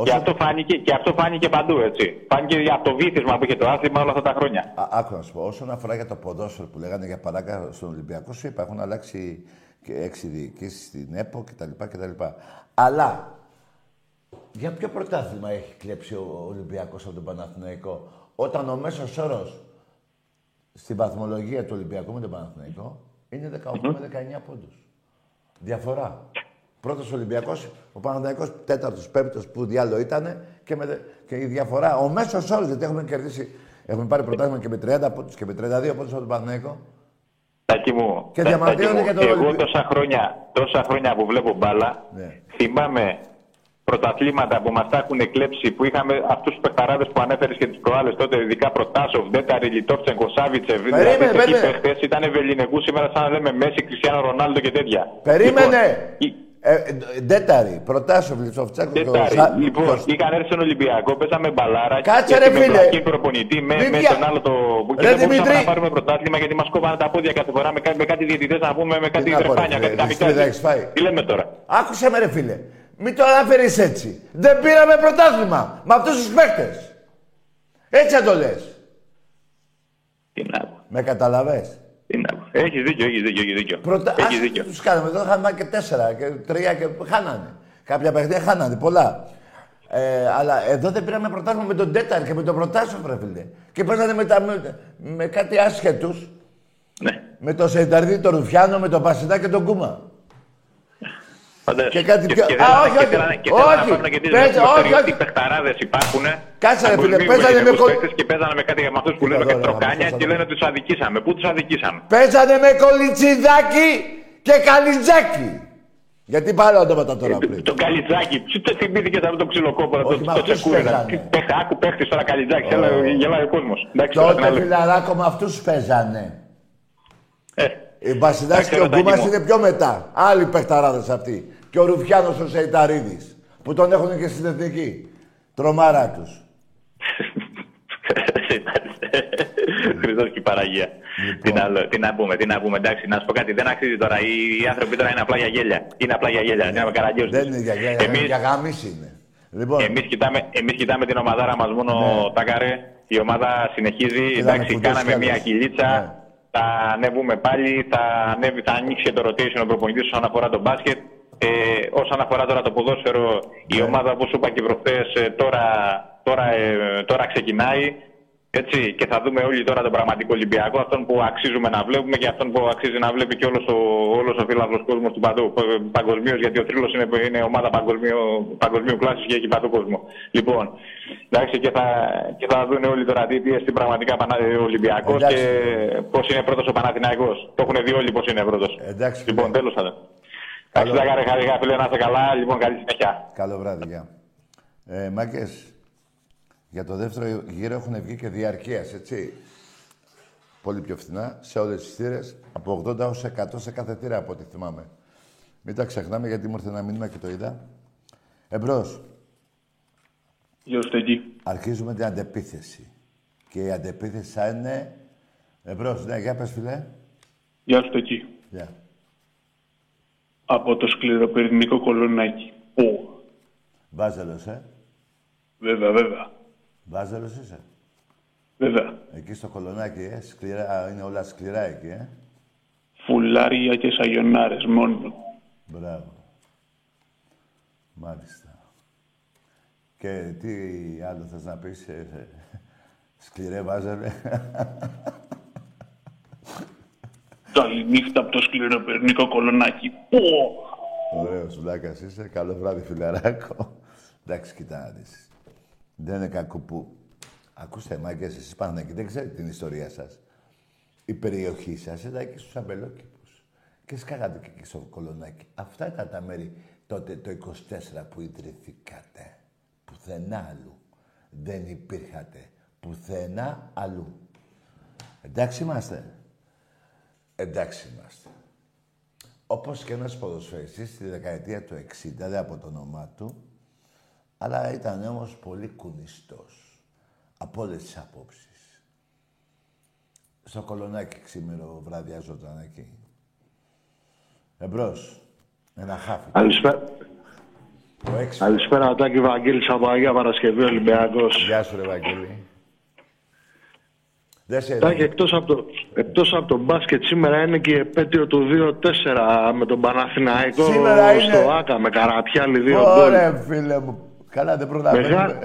Και, αυτό φάνηκε, και αυτό φάνηκε παντού, έτσι. Φάνηκε για το βήθισμα που είχε το άθλημα όλα αυτά τα χρόνια. Α, άκου να σου πω, όσον αφορά για το ποδόσφαιρο που λέγανε για παράγκα στον Ολυμπιακό, σου είπα, έχουν αλλάξει και έξι διοικήσεις στην ΕΠΟ κτλ. κτλ. Αλλά για ποιο πρωτάθλημα έχει κλέψει ο Ολυμπιακός από τον Παναθηναϊκό, όταν ο μέσος όρος στην βαθμολογία του Ολυμπιακού με τον Παναθηναϊκό είναι 18 με 19 πόντους. Διαφορά. Πρώτος Ολυμπιακός, ο Παναθηναϊκός τέταρτος, πέμπτος που διάλογο ήταν και, με, δε- και η διαφορά, ο μέσος όρος, γιατί έχουμε κερδίσει, έχουμε πάρει πρωτάθλημα και με 30 πόντους και με 32 πόντους από τον Παναθηναϊκό. Τάκη μου, Και Τα- διαμαρτύρονται Τάκη μου, για τον εγώ Ολυμπι- τόσα χρόνια, τόσα χρόνια που βλέπω μπάλα, Ναι. θυμάμαι πρωταθλήματα που μας τα έχουν κλέψει, που είχαμε αυτούς τους παιχταράδες που ανέφερες και τις προάλλες τότε, ειδικά Προτάσοφ, Ντέταρη, Λιτόφτσενκο, Σάβιτσεβ, Περίμενε, δηλαδή τέτοιοι περίμενε. παίχτες ήταν βεληνικούς σήμερα σαν να λέμε Μέση, Κριστιανό Ρονάλντο και τέτοια. Περίμενε! Ε, ε, Ντέταρη, Προτάσο, Βλυψοφτσάκο και ο Τετάρι. Σα- Λοιπόν, είχαν έρθει στον Ολυμπιακό, παίζαμε μπαλάρα. Κάτσε, γιατί ρε, με φίλε. βλακή προπονητή, με, Μην με πια- τον άλλο το. που και Ρε, δεν μπορούσαμε Δημήτρη. να πάρουμε πρωτάθλημα γιατί μας κόβανε τα πόδια κάθε φορά με, κα- με κάτι διαιτητές να πούμε με κάτι να πω, ρε, τρεφάνια, φίλε, κάτι τα δυστρίδα μικρά. έχεις φάει. Τι λέμε τώρα; Άκουσε με ρε φίλε. Μην το αναφέρεις έτσι. Δεν πήραμε πρωτάθλημα με αυτούς τους παίχτες. Έτσι θα το λες. Τι να πω. Με καταλαβες; Τι να πω. Έχει δίκιο, έχει δίκιο. Έχεις δίκιο. Πρωτα... Έχεις Ας δίκιο. τους κάναμε. Εδώ είχαμε και τέσσερα και τρία και χάνανε. Κάποια παιχνίδια χάνανε, πολλά. Ε, αλλά εδώ δεν πήραμε πρωτάθλημα με τον Τέταρ και με τον Πρωτάσο, ρε φίλε. Και παίζανε με, τα, με, με κάτι άσχετους. Ναι. Με τον Σενταρδί, τον Ρουφιάνο, με τον Πασιδά και τον Κούμα. Φαντάζεσαι. Και κάτι πιο- θέλανε- Α, όχι, και όχι. θέλανε- και θέλανε να Όχι. πάρουν και τις Πες- γνωστές όχι, όχι. τι παιχταράδες υπάρχουν. Κάτσε, ρε, από φίλε, τους παίζανε με ελληνικούς κολ- παίκτες Και παίζανε με κάτι με αυτούς που λέμε Κοίτα και τώρα, τροκάνια αυτό και θα λένε ότι τους αδικήσαμε. Πού τους αδικήσαμε; Παίζανε με κολιτσιδάκι και καλιτζάκι. Γιατί πάλι το είπα τώρα πριν. Το καλιτζάκι, τι το θυμήθηκε αυτό το ξυλοκόπολο, το, Όχι, με το αυτούς τσεκούρινα. παίζανε. Τι παίχτα, άκου παίχτης τώρα καλιτζάκι, oh. γελάει ο κόσμος. Εντάξει, τώρα την Τότε άλλη. φιλαράκο με αυτούς παίζανε. Ε, Οι Βασιλάς Εντάξει, και ο Ρωτάκη Γκούμας μου. είναι πιο μετά. Άλλοι παιχταράδες αυτοί. Και ο Ρουφιάνος ο Σεϊταρίδης. Που τον έχουν και στην εθνική. Τρομάρα τους. Χριστός και η Παραγία. Λοιπόν. Τι, να, λέω, τι να πούμε, τι να πούμε, εντάξει, να σου πω κάτι, δεν αξίζει τώρα. Οι, οι άνθρωποι τώρα είναι απλά για γέλια. Είναι απλά για γέλια, είναι με καραγκιόζη. Δεν είναι για γέλια, Εμείς, για γάμιση είναι. Λοιπόν, εμείς, κοιτάμε, εμείς κοιτάμε την ομαδάρα μας μόνο Ναι. τα καρέ. Η ομάδα συνεχίζει, Είδαμε εντάξει, κουντούς κάναμε κι μια άλλους. κυλίτσα. Ναι. Θα ανέβουμε πάλι, θα, ανέβει, θα ανοίξει και το rotation ο προπονητής όσον αφορά το μπάσκετ. Ε, όσον αφορά τώρα το ποδόσφαιρο, η Ναι. ομάδα, όπως σου είπα και προχθές, ε, τώρα, τώρα, ε, τώρα ξεκινάει. Έτσι, και θα δούμε όλοι τώρα τον πραγματικό Ολυμπιακό, αυτόν που αξίζουμε να βλέπουμε και αυτόν που αξίζει να βλέπει και όλος ο, όλος ο φίλαθλος κόσμος του παντού, παγκοσμίως, γιατί ο Τρίλος είναι, είναι ομάδα παγκοσμίου, παγκοσμίου κλάσης και έχει παντού κόσμο. Λοιπόν, εντάξει, και θα, και θα δουν όλοι τώρα τι, τι είναι πραγματικά Πανα- ο Ολυμπιακός Εντάξει. και πώς είναι πρώτος ο Παναθηναϊκός. Το έχουν δει όλοι πώς είναι πρώτος. Εντάξει, λοιπόν, τέλος θα δω. Εντάξει, τα χαρέ, χαρέ, φίλε, να είστε καλά. Λοιπόν, καλή συνέχεια. Καλό βράδυ, γεια. Ε, Μάγκες, για το δεύτερο γύρο έχουν βγει και διαρκείας, έτσι. Πολύ πιο φθηνά, σε όλες τις θύρες, από 80 ως 100 σε κάθε θύρα, από ό,τι θυμάμαι. Μην τα ξεχνάμε, γιατί μου ήρθε ένα μήνυμα και το είδα. Εμπρός. Γεια σου, Τέγκη. Αρχίζουμε την αντεπίθεση. Και η αντεπίθεση θα είναι... Εμπρός, ναι, για πες, φιλέ. Γεια σου, Τέγκη. Γεια. Από το σκληροπυρηνικό κολονάκι. Ω, Βάζελος, ε. βέβαια, βέβαια. Βάζελος είσαι. Βέβαια. Εκεί στο κολονάκι, ε. Σκληρά, είναι όλα σκληρά εκεί, ε. Φουλάρια και σαγιονάρες μόνο. Μπράβο. Μάλιστα. Και τι άλλο θες να πεις, ε, ε, σκληρέ βάζελε. Καληνύχτα από το σκληροπυρηνικό κολονάκι. Ω, Ωραίος βλάκας είσαι. Καλό βράδυ, φιλαράκο. Εντάξει, κοίτα να δεις. Δεν είναι κακό που... Ακούστε, μάγκες, εσείς πάνω εκεί δεν ξέρετε την ιστορία σας. Η περιοχή σας ήταν εκεί στους αμπελόκηπους. Και σκάγατε και εκεί στο κολονάκι. Αυτά ήταν τα μέρη τότε το 24 που ιδρυθήκατε. Πουθενά αλλού. Δεν υπήρχατε. Πουθενά αλλού. Εντάξει είμαστε. Εντάξει είμαστε. Όπως και ένας ποδοσφαιριστής στη δεκαετία του 60, δεν από το όνομά του, αλλά ήταν όμως πολύ κουνιστός. Από όλες τις απόψεις. Στο κολονάκι ξήμερο βραδιάζονταν εκεί. Εμπρός. Ένα χάφι. Καλησπέρα. Το έξι. Καλησπέρα, Τάκη Βαγγέλης από Αγία Παρασκευή Ολυμπιακός. Γεια σου, ρε Βαγγέλη. Δεν σε Τάκη, εκτός από, το, εκτός από το μπάσκετ, σήμερα είναι και η επέτειο του 2-4 με τον Παναθηναϊκό Σήμερα είναι. στο ΆΚΑ, με Καραπιάλη δύο γκολ. Ωραία, φίλε μου. Καλά, δεν προλαβαίνουμε. Μεγά...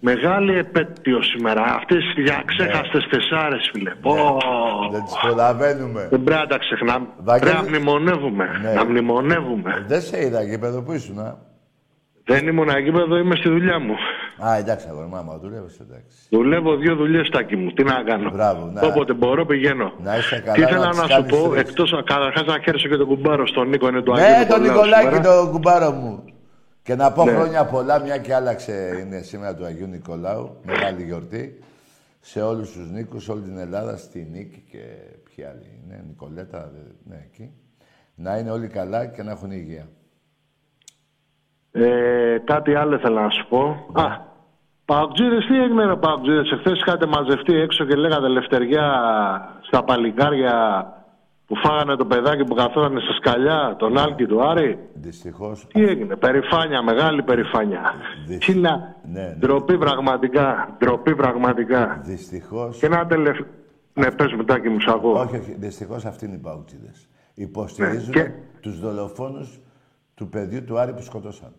Μεγάλη επέτειο σήμερα. Αυτές οι διαξέχαστες τεσσάρες, φίλε. Πω. Δεν τις προλαβαίνουμε. Δεν πρέπει να τα ξεχνάμε. Βαγγέλη- Πρέπει να μνημονεύουμε. Ναι. Να μνημονεύουμε. Δεν σε είδα γήπεδο που ήσουν, α; Δεν ήμουν εκεί, εδώ είμαι στη δουλειά μου. Α, εντάξει, αγόρι, μάμα, δουλεύεις, εντάξει. Δουλεύω δύο δουλειές τάκι μου. Τι να κάνω. Μπράβο, να- Όποτε μπορώ πηγαίνω. Να είσαι καλά, Τι ήθελα να να, τις σου κάνεις πω, τρεις. εκτός καταρχάς να χαίρεσω και τον κουμπάρο στον Νίκο, είναι του Αγίου Ναι, τον Νικολάου Νικολάκη, σήμερα. τον κουμπάρο μου. Και να πω Ναι. χρόνια πολλά, μια και άλλαξε, είναι σήμερα του Αγίου Νικολάου, μεγάλη γιορτή. Σε όλους τους Νίκους, σε όλη την Ελλάδα, στη Νίκη και ποιοι άλλοι είναι, Νικολέτα, δε- ναι, εκεί. Να είναι όλοι καλά και να έχουν υγεία. Ε, κάτι άλλο ήθελα να σου πω. Ναι. Α, Παουτζίδε, τι έγινε, ρε Παουτζίδε. Εχθέ είχατε μαζευτεί έξω και λέγατε λευτεριά στα παλικάρια που φάγανε το παιδάκι που καθόταν στα σκαλιά, τον Άλκη του Άρη. Δυστυχώς. Τι έγινε, περηφάνεια, μεγάλη περηφάνεια. Τι να. Ναι, Ντροπή πραγματικά. Ντροπή πραγματικά. Δυστυχώς. Και ένα τελευταίο. Ναι, πες μετάκι μου, σ' ακούω. Όχι, όχι. Δυστυχώς αυτοί είναι οι παουτσίδες. Υποστηρίζουν Ναι, και- τους δολοφόνους του παιδιού του Άρη που σκοτώσαν.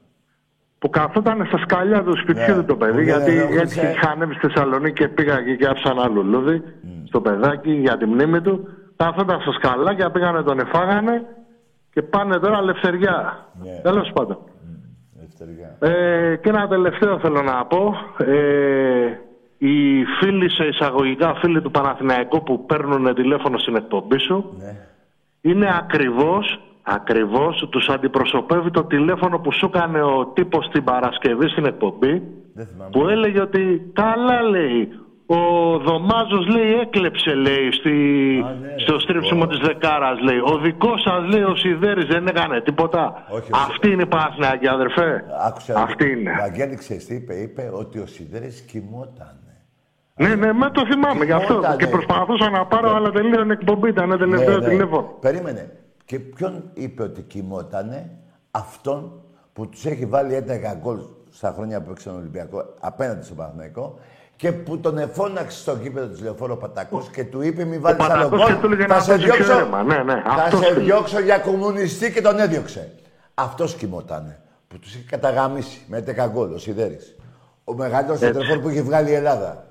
Που καθόταν στα σκαλιά του σπιτιού Ναι, του το παιδί, που δεν γιατί ενόχλησε. έτσι είχα ανέβει στη Θεσσαλονίκη και πήγα εκεί και άφησα ένα λουλούδι στο παιδάκι για τη μνήμη του. Καθόταν στα σκαλάκια, πήγανε τον εφάγανε και πάνε τώρα ελευθεριά. Ναι. Τέλος πάντων. Ελευθεριά. Ε, και ένα τελευταίο θέλω να πω. Ε, οι φίλοι σε εισαγωγικά φίλοι του Παναθηναϊκού που παίρνουν τηλέφωνο στην εκπομπή σου Ναι. είναι ακριβώς, ακριβώς τους αντιπροσωπεύει το τηλέφωνο που σου έκανε ο τύπος την Παρασκευή στην εκπομπή Δεν θυμάμαι. που έλεγε ότι καλά λέει ο Δωμάζος λέει έκλεψε λέει στη, ναι, στο στρίψιμο της Δεκάρας λέει ο δικός σας λέει ο Σιδέρης δεν έκανε τίποτα Όχι, αυτή είναι η Παναθηναϊκή αδερφέ Άκουσε. αυτή είναι Βαγγέλη, ξέρεις τι είπε. Είπε ότι ο Σιδέρης κοιμόταν. ναι ναι με το θυμάμαι γι' αυτό Κοιμότανε. και προσπαθούσα να πάρω αλλά τελείωνε εκπομπή ήταν τελευταίο Ναι, ναι. τηλέφωνο Περίμενε. Και ποιον είπε ότι κοιμότανε αυτόν που τους έχει βάλει 11 γκολ στα χρόνια που έξω τον Ολυμπιακό απέναντι στον Παναθηναϊκό και που τον εφώναξε στο κήπεδο της Λεωφόρο Πατακός και του είπε μη βάλεις άλλο Πατακός και γκολ, του έλεγε θα να σε παίζει διώξω, πιο αίμα. Ναι, ναι, θα αυτός σε του- διώξω για κομμουνιστή και τον έδιωξε. Αυτός κοιμότανε. Που τους είχε καταγαμίσει με 11 γκολ ο Σιδέρης. Ο μεγαλύτερος Έτσι. τετρεφόρ που είχε βγάλει η Ελλάδα.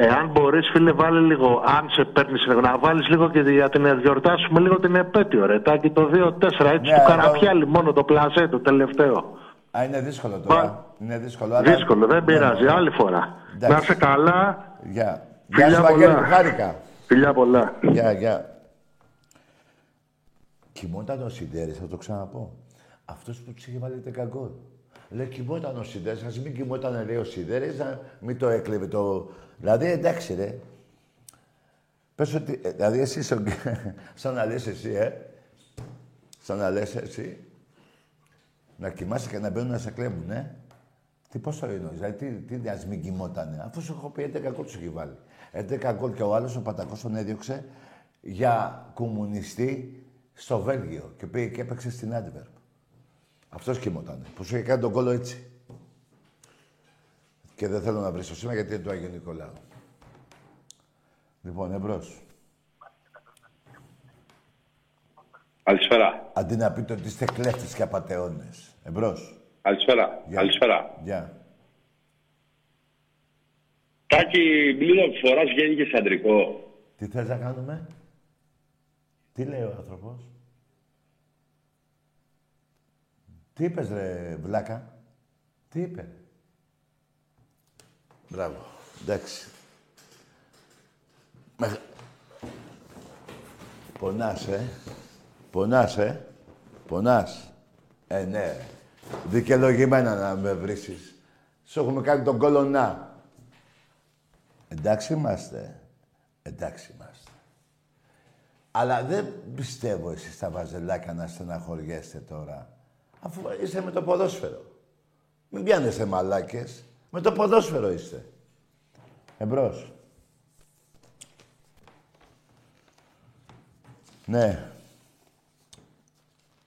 Εάν μπορείς, φίλε, βάλει λίγο. Αν σε παίρνεις, να βάλεις λίγο και για την γιορτάσουμε λίγο την επέτειο, ρε. Τάκη το 2-4, έτσι Ναι, του εδώ- καραπιάλι μόνο το πλαζέ, το τελευταίο. Α, είναι δύσκολο τώρα. Είναι δύσκολο. αλλά- Δύσκολο, δεν πειράζει. Ναι, ναι. Άλλη φορά. Εντάξει. Να είσαι καλά. Γεια. Φιλιά Γεια σου, Βαγγέλη, πολλά. μου χάρηκα. Φιλιά πολλά. Γεια, γεια. Κοιμόταν ο Σιντέρης, θα το ξαναπώ. Αυτός που τους είχε βάλει 10 γκολ. Λέει, κοιμόταν ο Σιντέρης, ας μην κοιμόταν, λέει ο Σιντέρης, να μην το έκλεβε το... Δηλαδή, εντάξει, ρε. Πες ότι, ε, δηλαδή, εσύ, σαν, σαν να λες εσύ, ε. Σαν να λες εσύ. Να κοιμάσαι και να μπαίνουν να σε κλέβουν, ε. Τι πώς το εννοείς, δηλαδή τι, τι ας μην κοιμότανε, αφού σου έχω πει 11 γκολ σου έχει βάλει. 11 γκολ και ο άλλος ο Πατακός τον έδιωξε για κομμουνιστή στο Βέλγιο και πήγε και έπαιξε στην Άντιβερπ. Αυτός κοιμότανε, που σου είχε κάνει τον κόλλο έτσι. Και δεν θέλω να βρεις το σήμα γιατί είναι του Άγιο Νικολάου. Λοιπόν, εμπρός. Καλησπέρα. Αντί να πείτε ότι είστε κλέφτες και απατεώνες. Εμπρός. Καλησπέρα. Γεια. Καλησπέρα. Γεια. Τάκη, μπλίνο φοράς βγαίνει και σε αντρικό. Τι θες να κάνουμε; Τι λέει ο άνθρωπος; Τι είπες ρε βλάκα; Τι είπε; Μπράβο. Εντάξει. Μεγα- Πονάς, ε. Πονάς, ε. Πονάς. Ε, ναι. Δικαιολογημένα να με βρίσεις. Σου έχουμε κάνει τον κολονά. Εντάξει είμαστε. Εντάξει είμαστε. Αλλά δεν πιστεύω εσείς τα βαζελάκια να στεναχωριέστε τώρα. Αφού είστε με το ποδόσφαιρο. Μην πιάνεστε μαλάκες. Με το ποδόσφαιρο είστε. Εμπρός. Ναι.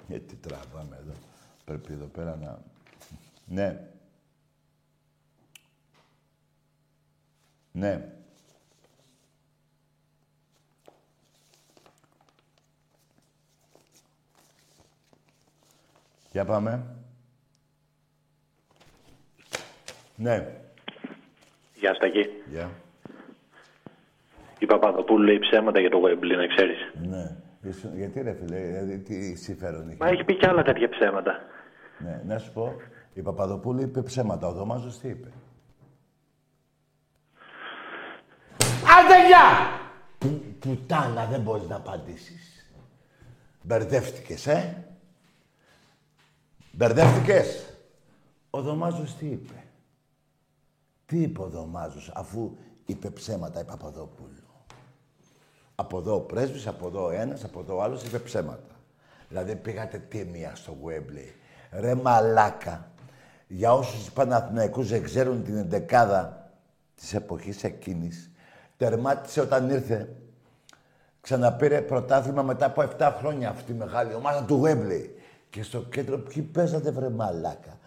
Γιατί τραβάμε εδώ. Πρέπει εδώ πέρα να... Ναι. Ναι. Για πάμε. Ναι. Γεια σου Τακί. Γεια. Η Παπαδοπούλου λέει ψέματα για το Wembley, να ξέρεις. Ναι. Ήσουν- Γιατί ρε φίλε, δηλαδή τι συμφέρον είχε. Μα έχει πει κι άλλα τέτοια ψέματα. Ναι, να σου πω, η Παπαδοπούλου είπε ψέματα. Ο Δωμάζος τι είπε; Άντε γεια! Που, πουτάνα, δεν μπορείς να απαντήσεις. Μπερδεύτηκες, ε. Μπερδεύτηκες; Ο Δωμάζος τι είπε; Τι είπε ο Δωμάζος, αφού είπε ψέματα η Παπαδοπούλου. Από εδώ ο πρέσβης, από εδώ ο ένας, από εδώ ο άλλος είπε ψέματα. Δηλαδή πήγατε τίμια στο Γουέμπλε. Ρε μαλάκα. Για όσους Παναθηναϊκούς δεν ξέρουν την εντεκάδα της εποχής εκείνης, τερμάτισε όταν ήρθε. Ξαναπήρε πρωτάθλημα μετά από 7 χρόνια αυτή η μεγάλη ομάδα του Γουέμπλε. Και στο κέντρο ποιοι παίζατε βρε μαλάκα.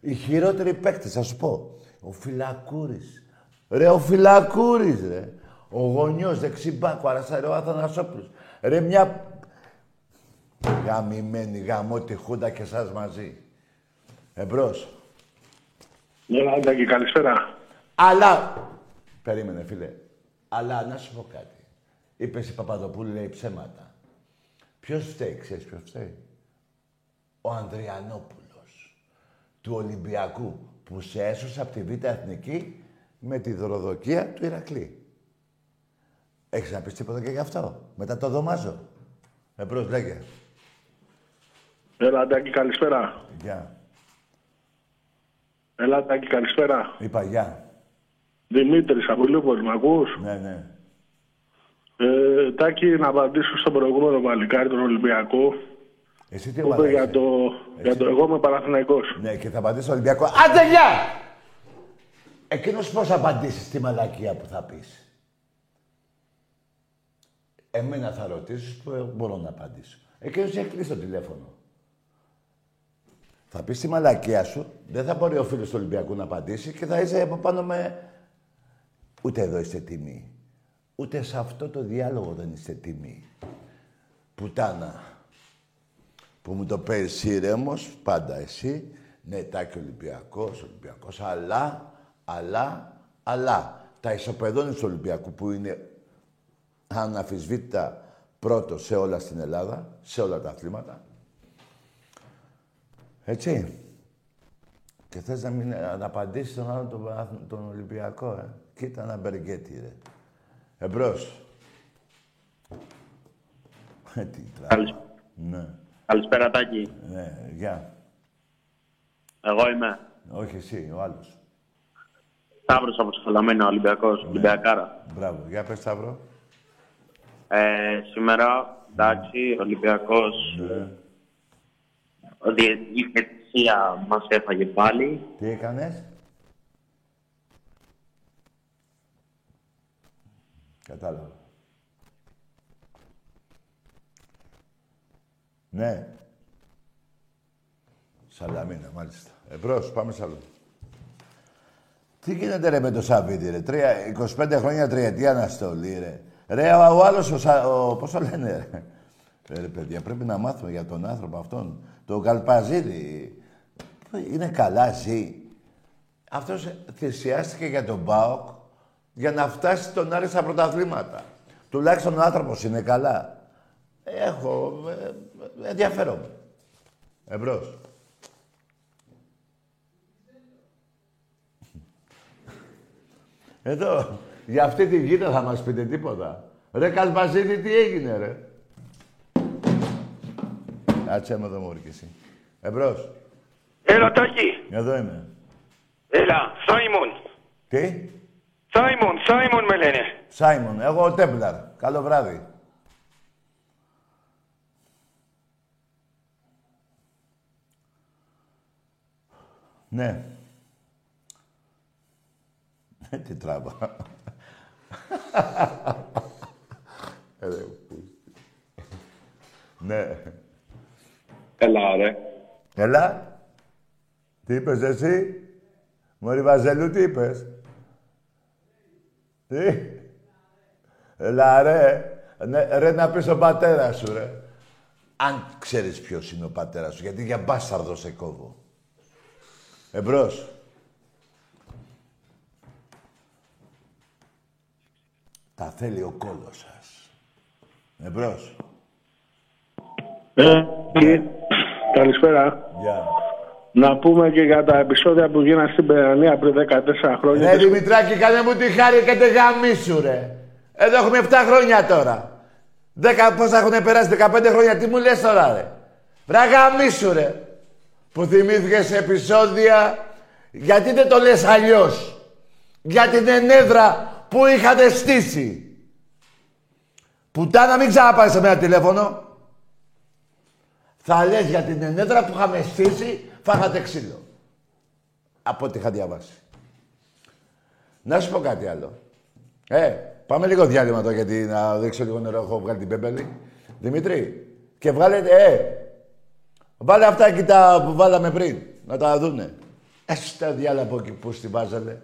Οι χειρότεροι παίκτες, θα σου πω. Ο Φυλακούρης. Ρε ο Φυλακούρης, ρε. Ο γονιός δεξιμπάκου, αριστερό ο Αθανασόπουλος. Ρε μια γαμημένη γαμό τη χούντα και εσάς μαζί. Εμπρός. Ναι, Τάκη, καλησπέρα. Αλλά, περίμενε φίλε, αλλά να σου πω κάτι. Είπες η Παπαδοπούλου λέει ψέματα. Ποιος φταίει, ξέρεις ποιος φταίει; Ο Ανδριανόπουλος του Ολυμπιακού που σε έσωσε από τη Β' Εθνική με τη δωροδοκία του Ηρακλή. Έχεις να πεις τίποτα και γι' αυτό; Μετά το δωμάζω. Εμπρός, λέγε. Έλα, Τάκη, καλησπέρα. Γεια. Έλα, Τάκη, καλησπέρα. Είπα γεια. Δημήτρης, από Λίβολη, μ' ακούς; Ναι, ναι. Ε, Τάκη, να απαντήσω στον προηγούμενο παλικάρι, τον Ολυμπιακό. Εσύ τι που είπε ομάδα για είσαι; το, για το εγώ είμαι Παναθηναϊκός. Ναι, και θα απαντήσει στο Ολυμπιακό. Άντε, γεια! Εκείνος πώς θα απαντήσεις στη μαλακία που θα πεις; Εμένα θα ρωτήσεις που εγώ μπορώ να απαντήσω. Εκείνος έχει κλείσει το τηλέφωνο. Θα πεις τη μαλακία σου, δεν θα μπορεί ο φίλος του Ολυμπιακού να απαντήσει και θα είσαι από πάνω με... Ούτε εδώ είστε τιμή. Ούτε σε αυτό το διάλογο δεν είστε τιμή. Πουτάνα. Που μου το παίρνεις ήρεμος, πάντα εσύ. Ναι, τάκι Ολυμπιακός, Ολυμπιακός, αλλά, αλλά, αλλά. τα ισοπεδώνει του Ολυμπιακού που είναι αναφυσβήτητα πρώτος σε όλα στην Ελλάδα, σε όλα τα αθλήματα. Έτσι. Και θες να, μην, να απαντήσεις τον άλλο τον, αθ- τον Ολυμπιακό, ε. Κοίτα ένα μπεργκέτι, ρε. Εμπρός. Ε, Τι τράβα. Καλησ- Ναι. Καλησπέρα Τάκη. Ναι, γεια. Εγώ είμαι. Όχι εσύ, ο άλλος. Σταύρος από Σαλαμίνα, Ολυμπιακός, Ολυμπιακάρα. Μπράβο. Για πες, Σταύρο. Ε, σήμερα, εντάξει, Ολυμπιακός, ο διε- η διαιτησία μας έφαγε πάλι. Τι έκανες; Κατάλαβα. Ναι. Σαλαμίνα, μάλιστα. Εμπρός, πάμε σ' άλλο. Τι γίνεται ρε με το Σαββίδι ρε, Τρία, 25 χρόνια τριετία αναστολή ρε. Ρε, ο, ο άλλος, ο, Σα- ο, πώς το λένε ρε; Ε, Ρε παιδιά, πρέπει να μάθουμε για τον άνθρωπο αυτόν. Το Καλπαζίδη. Είναι καλά, ζει. Αυτός θυσιάστηκε για τον ΠΑΟΚ για να φτάσει τον Άρη στα πρωταθλήματα. Τουλάχιστον ο άνθρωπος είναι καλά. Έχω... Ε, ε, ενδιαφέρομαι. Εμπρός. Εδώ, για αυτή τη γη δεν θα μας πείτε τίποτα. Ρε Καλπαζίδη, τι έγινε ρε; Κάτσε με εδώ μου και εσύ. Εμπρός. Έλα, Τάκη. Εδώ είμαι. Έλα, Σάιμον. Τι; Σάιμον, Σάιμον με λένε. Σάιμον, εγώ ο Τέμπλαρ. Καλό βράδυ. Ναι. Ε, Τι τράβα. Ε, ρε, πούστη. Ναι. Έλα, ρε. Έλα. Τι είπες εσύ; Μωρή Βαζελού, τι είπες; Τι; Έλα, ρε. Ναι, ρε, να πεις τον πατέρα σου, ρε. Αν ξέρεις ποιος είναι ο πατέρας σου, γιατί για μπάσταρδο σε κόβω. Εμπρός. Τα θέλει ο κόλος σας. Εμπρός. Ε, καλησπέρα. Γεια. Να πούμε και για τα επεισόδια που γίνανε στην Περανία πριν 14 χρόνια. Ρε Δημητράκη, κάνε μου τη χάρη και τε γαμίσου, ρε. Εδώ έχουμε 7 χρόνια τώρα. 10, πώς θα έχουν περάσει 15 χρόνια, τι μου λες τώρα, ρε. Ρε γαμίσου, ρε. Που θυμήθηκες επεισόδια, γιατί δεν το λες αλλιώς; Για την ενέδρα που είχατε στήσει; Πουτάνα, μην ξαναπάρεις σε μένα τηλέφωνο. Θα λες για την ενέδρα που είχαμε στήσει, φάγατε ξύλο. Από ό,τι είχα διαβάσει. Να σου πω κάτι άλλο. Ε, πάμε λίγο διάλειμμα τώρα γιατί να δείξω λίγο νερό. Έχω βγάλει την πέμπελη. Δημήτρη, και βγάλετε, ε, βάλε αυτά εκεί τα που βάλαμε πριν, να τα δούνε. Έστε τα διάλα από εκεί που στη βάζανε.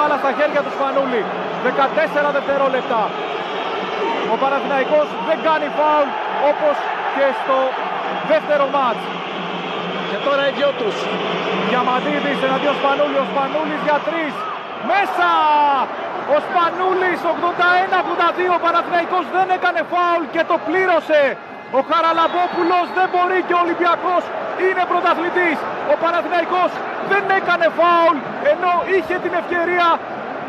Μπάλα στα χέρια του Σπανούλη. 14 δευτερόλεπτα. Ο Παναθηναϊκός δεν κάνει φάουλ όπως και στο δεύτερο μάτς. Και τώρα οι δυο τους. Διαμαντίδης εναντίον Σπανούλη. Ο Σπανούλης για τρεις. Μέσα! Ο Σπανούλης 81-82. Ο Παναθηναϊκός δεν έκανε φάουλ και το πλήρωσε. Ο Χαραλαμπόπουλος δεν μπορεί και ο Ολυμπιακός είναι πρωταθλητής. Ο Παναθηναϊκός δεν έκανε φάουλ ενώ είχε την ευκαιρία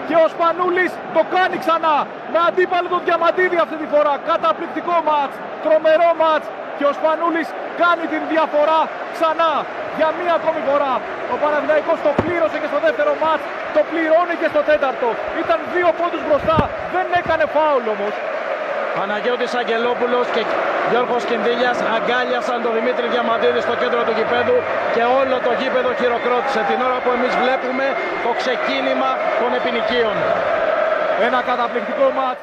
και ο Σπανούλης το κάνει ξανά με αντίπαλο τον Διαμαντίδη αυτή τη φορά. Καταπληκτικό μάτς, τρομερό μάτς και ο Σπανούλης κάνει την διαφορά ξανά για μία ακόμη φορά. Ο Παναθηναϊκός το πλήρωσε και στο δεύτερο μάτς, το πληρώνει και στο τέταρτο. Ήταν δύο πόντους μπροστά, δεν έκανε φάουλ όμως. Παναγιώτης Αγγελόπουλος και Γιώργος Κινδύλιας αγκάλιασαν τον Δημήτρη Διαμαντίδης στο κέντρο του γηπέδου και όλο το γήπεδο χειροκρότησε την ώρα που εμείς βλέπουμε το ξεκίνημα των επινοικίων. Ένα καταπληκτικό μάτς.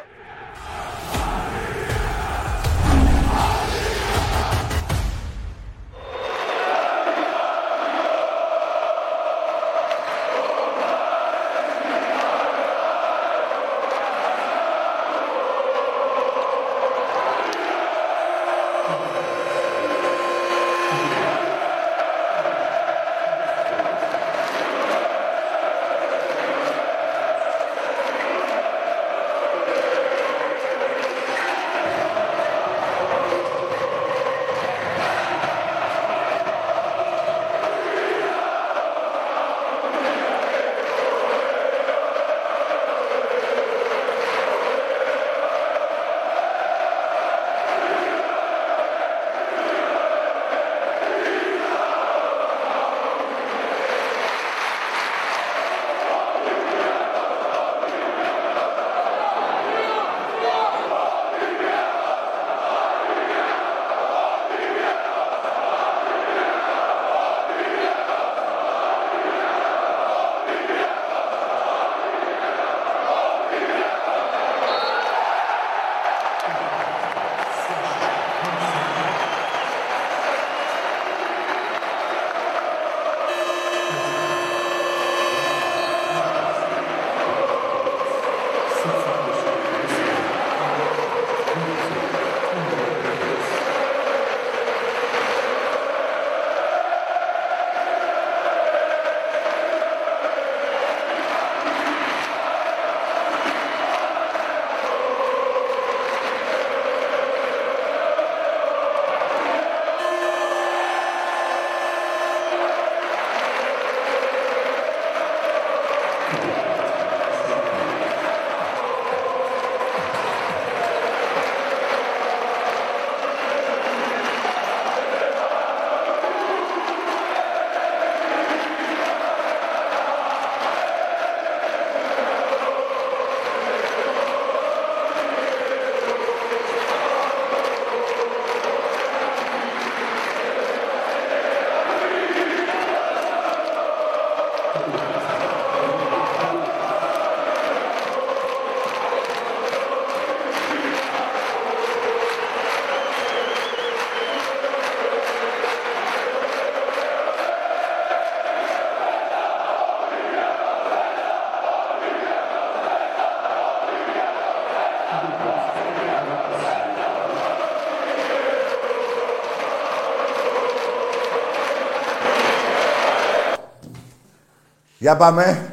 Για πάμε.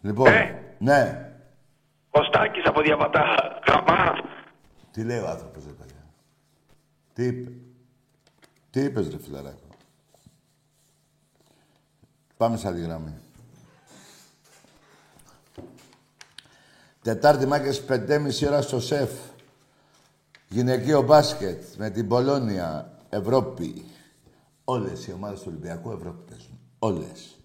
Λοιπόν, ναι. Ο Στάκης από Διαβατά. Γραμμά. Τι λέει ο άνθρωπος, ρε παιδιά. Τι είπε; Τι είπες, ρε φιλαράκο; Πάμε σε άλλη γραμμή. Τετάρτη μάκες 5.30 ώρα στο ΣΕΦ. Γυναικείο μπάσκετ με την Πολώνια, Ευρώπη. Όλες οι ομάδες του Ολυμπιακού Ευρώπη παίζουν. Όλες.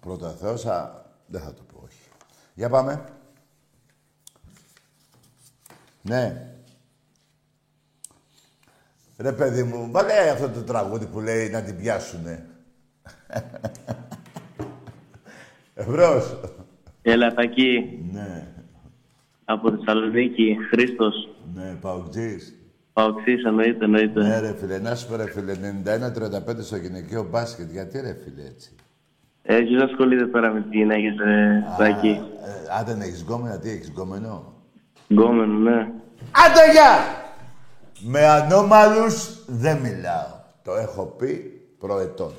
Πρώτα Θεός, α, δεν θα το πω όχι. Για πάμε. Ναι. Ρε παιδί μου, βάλε αυτό το τραγούδι που λέει να την πιάσουνε. Ευρώς. Έλα, Τακί. Ναι. Από Θεσσαλονίκη, Χρήστος. Ναι, Παοκτζής. Παοξής, εννοείται, εννοείται. Ναι ρε φίλε, να σου πω ρε φίλε, 91-35 στο γυναικείο μπάσκετ. Γιατί ρε φίλε έτσι. Ε, ποιος ασχολείται τώρα με τις γυναίκες, ε, Τακί. Ε, αν δεν έχεις γκόμενα, τι έχεις γκόμενο; Γκόμενο, ναι. Άντε γεια! Με ανώμαλους δεν μιλάω. Το έχω πει προετών.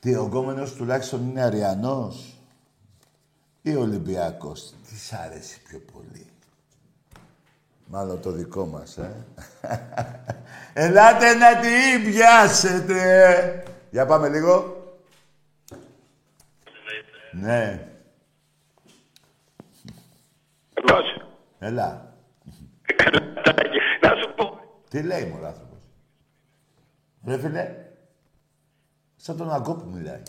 Τι, ο γκόμενος τουλάχιστον είναι Αριανός; Ή Ολυμπιακός. Τι σ' αρέσει πιο πολύ. Μάλλον το δικό μας, ε. Ελάτε να την πιάσετε. Για πάμε λίγο. Ναι. Εκτός. Έλα. Να σου πω. Τι λέει μου ο άνθρωπος. Ρε φίλε, σαν τον Αγκό που μιλάει.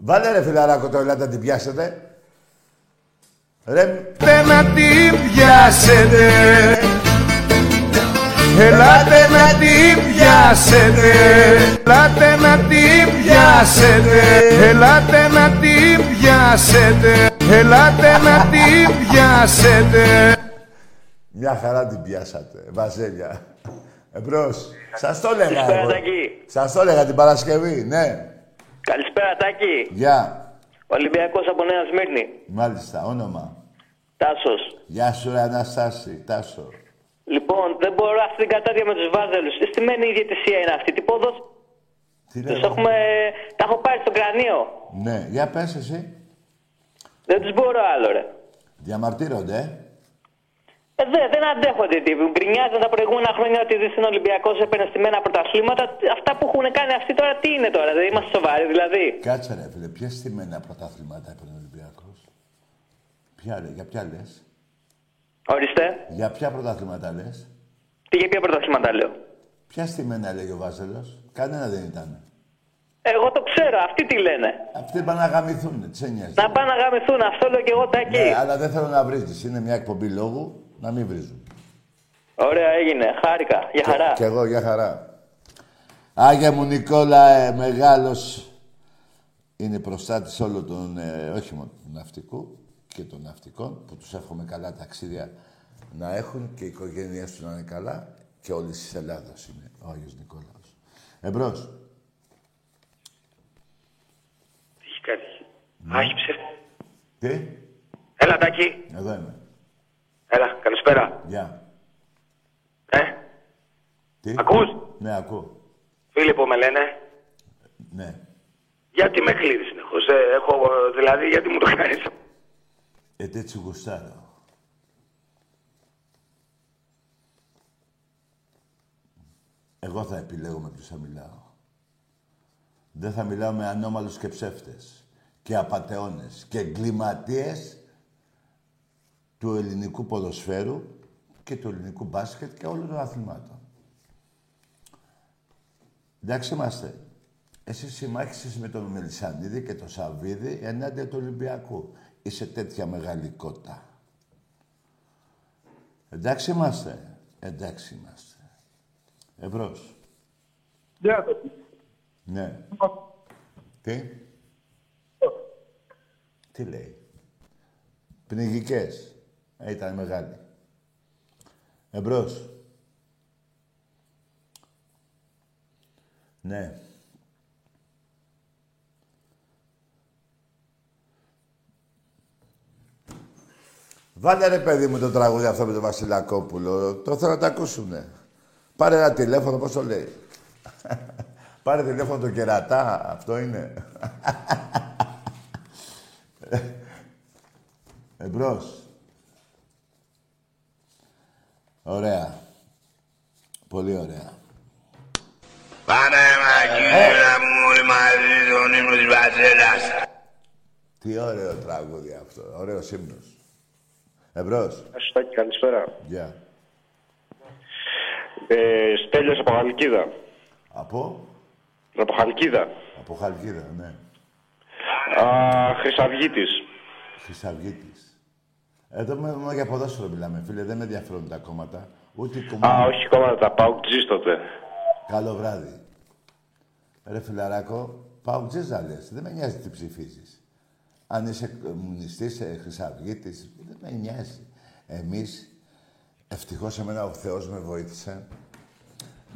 Βάλε ρε φιλαράκο το ελάτε να την πιάσετε. Ρε, να την πιάσετε. Ελάτε να την πιάσετε. Ελάτε να την πιάσετε. Ελάτε να την πιάσετε. Ελάτε να την πιάσετε. Μια χαρά την πιάσατε. Βαζέλια. Εμπρός. Σας το έλεγα Καλησπέρα, εγώ. Τάκη. Σας το έλεγα την Παρασκευή, ναι. Καλησπέρα, Τάκη. Γεια. Ολυμπιακός από Νέα Σμύρνη. Μάλιστα, όνομα. Τάσος. Γεια σου, ρε Αναστάση. Τάσο. Λοιπόν, δεν μπορώ αυτή την κατάδια με τους βάζελους. Τι στημένη η διαιτησία είναι αυτή. Τι πόδος. Τι Τους λέτε. έχουμε... Τα έχω πάρει στο κρανίο. Ναι, για πες εσύ. Δεν τους μπορώ άλλο, ρε. Διαμαρτύρονται, ε. Ε, δε, δεν αντέχονται τι. Γκρινιάζαν τα προηγούμενα χρόνια ότι δεν είναι Ολυμπιακός, έπαιρνε στημένα πρωταθλήματα. Αυτά που έχουν κάνει αυτοί τώρα τι είναι τώρα, δεν είμαστε σοβαροί δηλαδή. Κάτσε ρε φίλε, ποια στημένα πρωταθλήματα έπαιρνε ο Ολυμπιακός; Ποια ρε, για ποια λες; Ορίστε. Για ποια πρωταθλήματα λες; Τι για ποια πρωταθλήματα λέω; Ποια στημένα λέγει ο Βάζελος; Κανένα δεν ήταν. Εγώ το ξέρω, αυτοί τι λένε. Αυτοί πάνε να γαμηθούν, τι σε νοιάζει. Να πάνε να γαμηθούν, αυτό λέω και εγώ τάκι. Ναι, αλλά δεν θέλω να βρίζεις. Είναι μια εκπομπή λόγου να μην βρίζουν. Ωραία, έγινε. Χάρηκα. Για χαρά. Κι εγώ, για χαρά. Άγια μου Νικόλα, ε, μεγάλος είναι προστάτης όλων των, ε, όχι μόνο του ναυτικού και των ναυτικών, που τους εύχομαι καλά ταξίδια να έχουν και οι οικογένειές τους να είναι καλά και όλης της Ελλάδος είναι ο Άγιος Νικόλαος. Εμπρός. Τι έχει κάνει. Α, έχει ψεύτη. Τι; Έλα, Τάκη. Εδώ είμαι. Έλα, καλησπέρα. Γεια. Ε, Τι; Ακούς; Ναι, ακούω. Φίλιππο με λένε. Ναι. Γιατί με κλείνεις συνεχώς, ε, έχω, ε, δηλαδή, γιατί μου το κάνεις; Ε, έτσι γουστάρω. Εγώ θα επιλέγω με ποιους θα μιλάω. Δεν θα μιλάω με ανώμαλους και ψεύτες και απατεώνες και εγκληματίες του ελληνικού ποδοσφαίρου και του ελληνικού μπάσκετ και όλων των αθλημάτων. Εντάξει είμαστε. Εσύ συμμάχισες με τον Μελισανίδη και τον Σαββίδη ενάντια του Ολυμπιακού. Είσαι τέτοια μεγάλη κότα. Εντάξει είμαστε. Εντάξει είμαστε. Εμπρός. Γεια σας. Ναι. Τι; Τι λέει; Πνιγικές. Ε, ήταν μεγάλη. Εμπρός. Ναι. Βάλε ρε παιδί μου το τραγούδι αυτό με τον Βασιλακόπουλο. Το θέλω να το ακούσουνε. Πάρε ένα τηλέφωνο, πώς το λέει. Πάρε τηλέφωνο το κερατά, αυτό είναι. Εμπρός. Ωραία. Πολύ ωραία. Πάμε μακίνα μου όλοι μαζί τον ύμνο της Βασίλας. Τι ωραίο τραγούδι αυτό. Ωραίος ύμνος. Εμπρός. Αστάκι, καλησπέρα. Γεια. Ε, Στέλιος από Χαλκίδα. Από; Από Χαλκίδα. Από Χαλκίδα, ναι. Α, Χρυσαυγίτης. Χρυσαυγίτης. Εδώ με, μόνο για ποδόσφαιρο μιλάμε, φίλε. Δεν με ενδιαφέρουν τα κόμματα. Ούτε οι Α, κομμάτια. όχι κόμματα, τα Παουκτζής τότε. Καλό βράδυ. Ρε φιλαράκο, πάω τζέζα λες. Δεν με νοιάζει τι ψηφίζεις. Αν είσαι κομμουνιστής, ε, χρυσαυγίτης, δεν με νοιάζει. Εμείς, ευτυχώς εμένα ο Θεός με βοήθησε,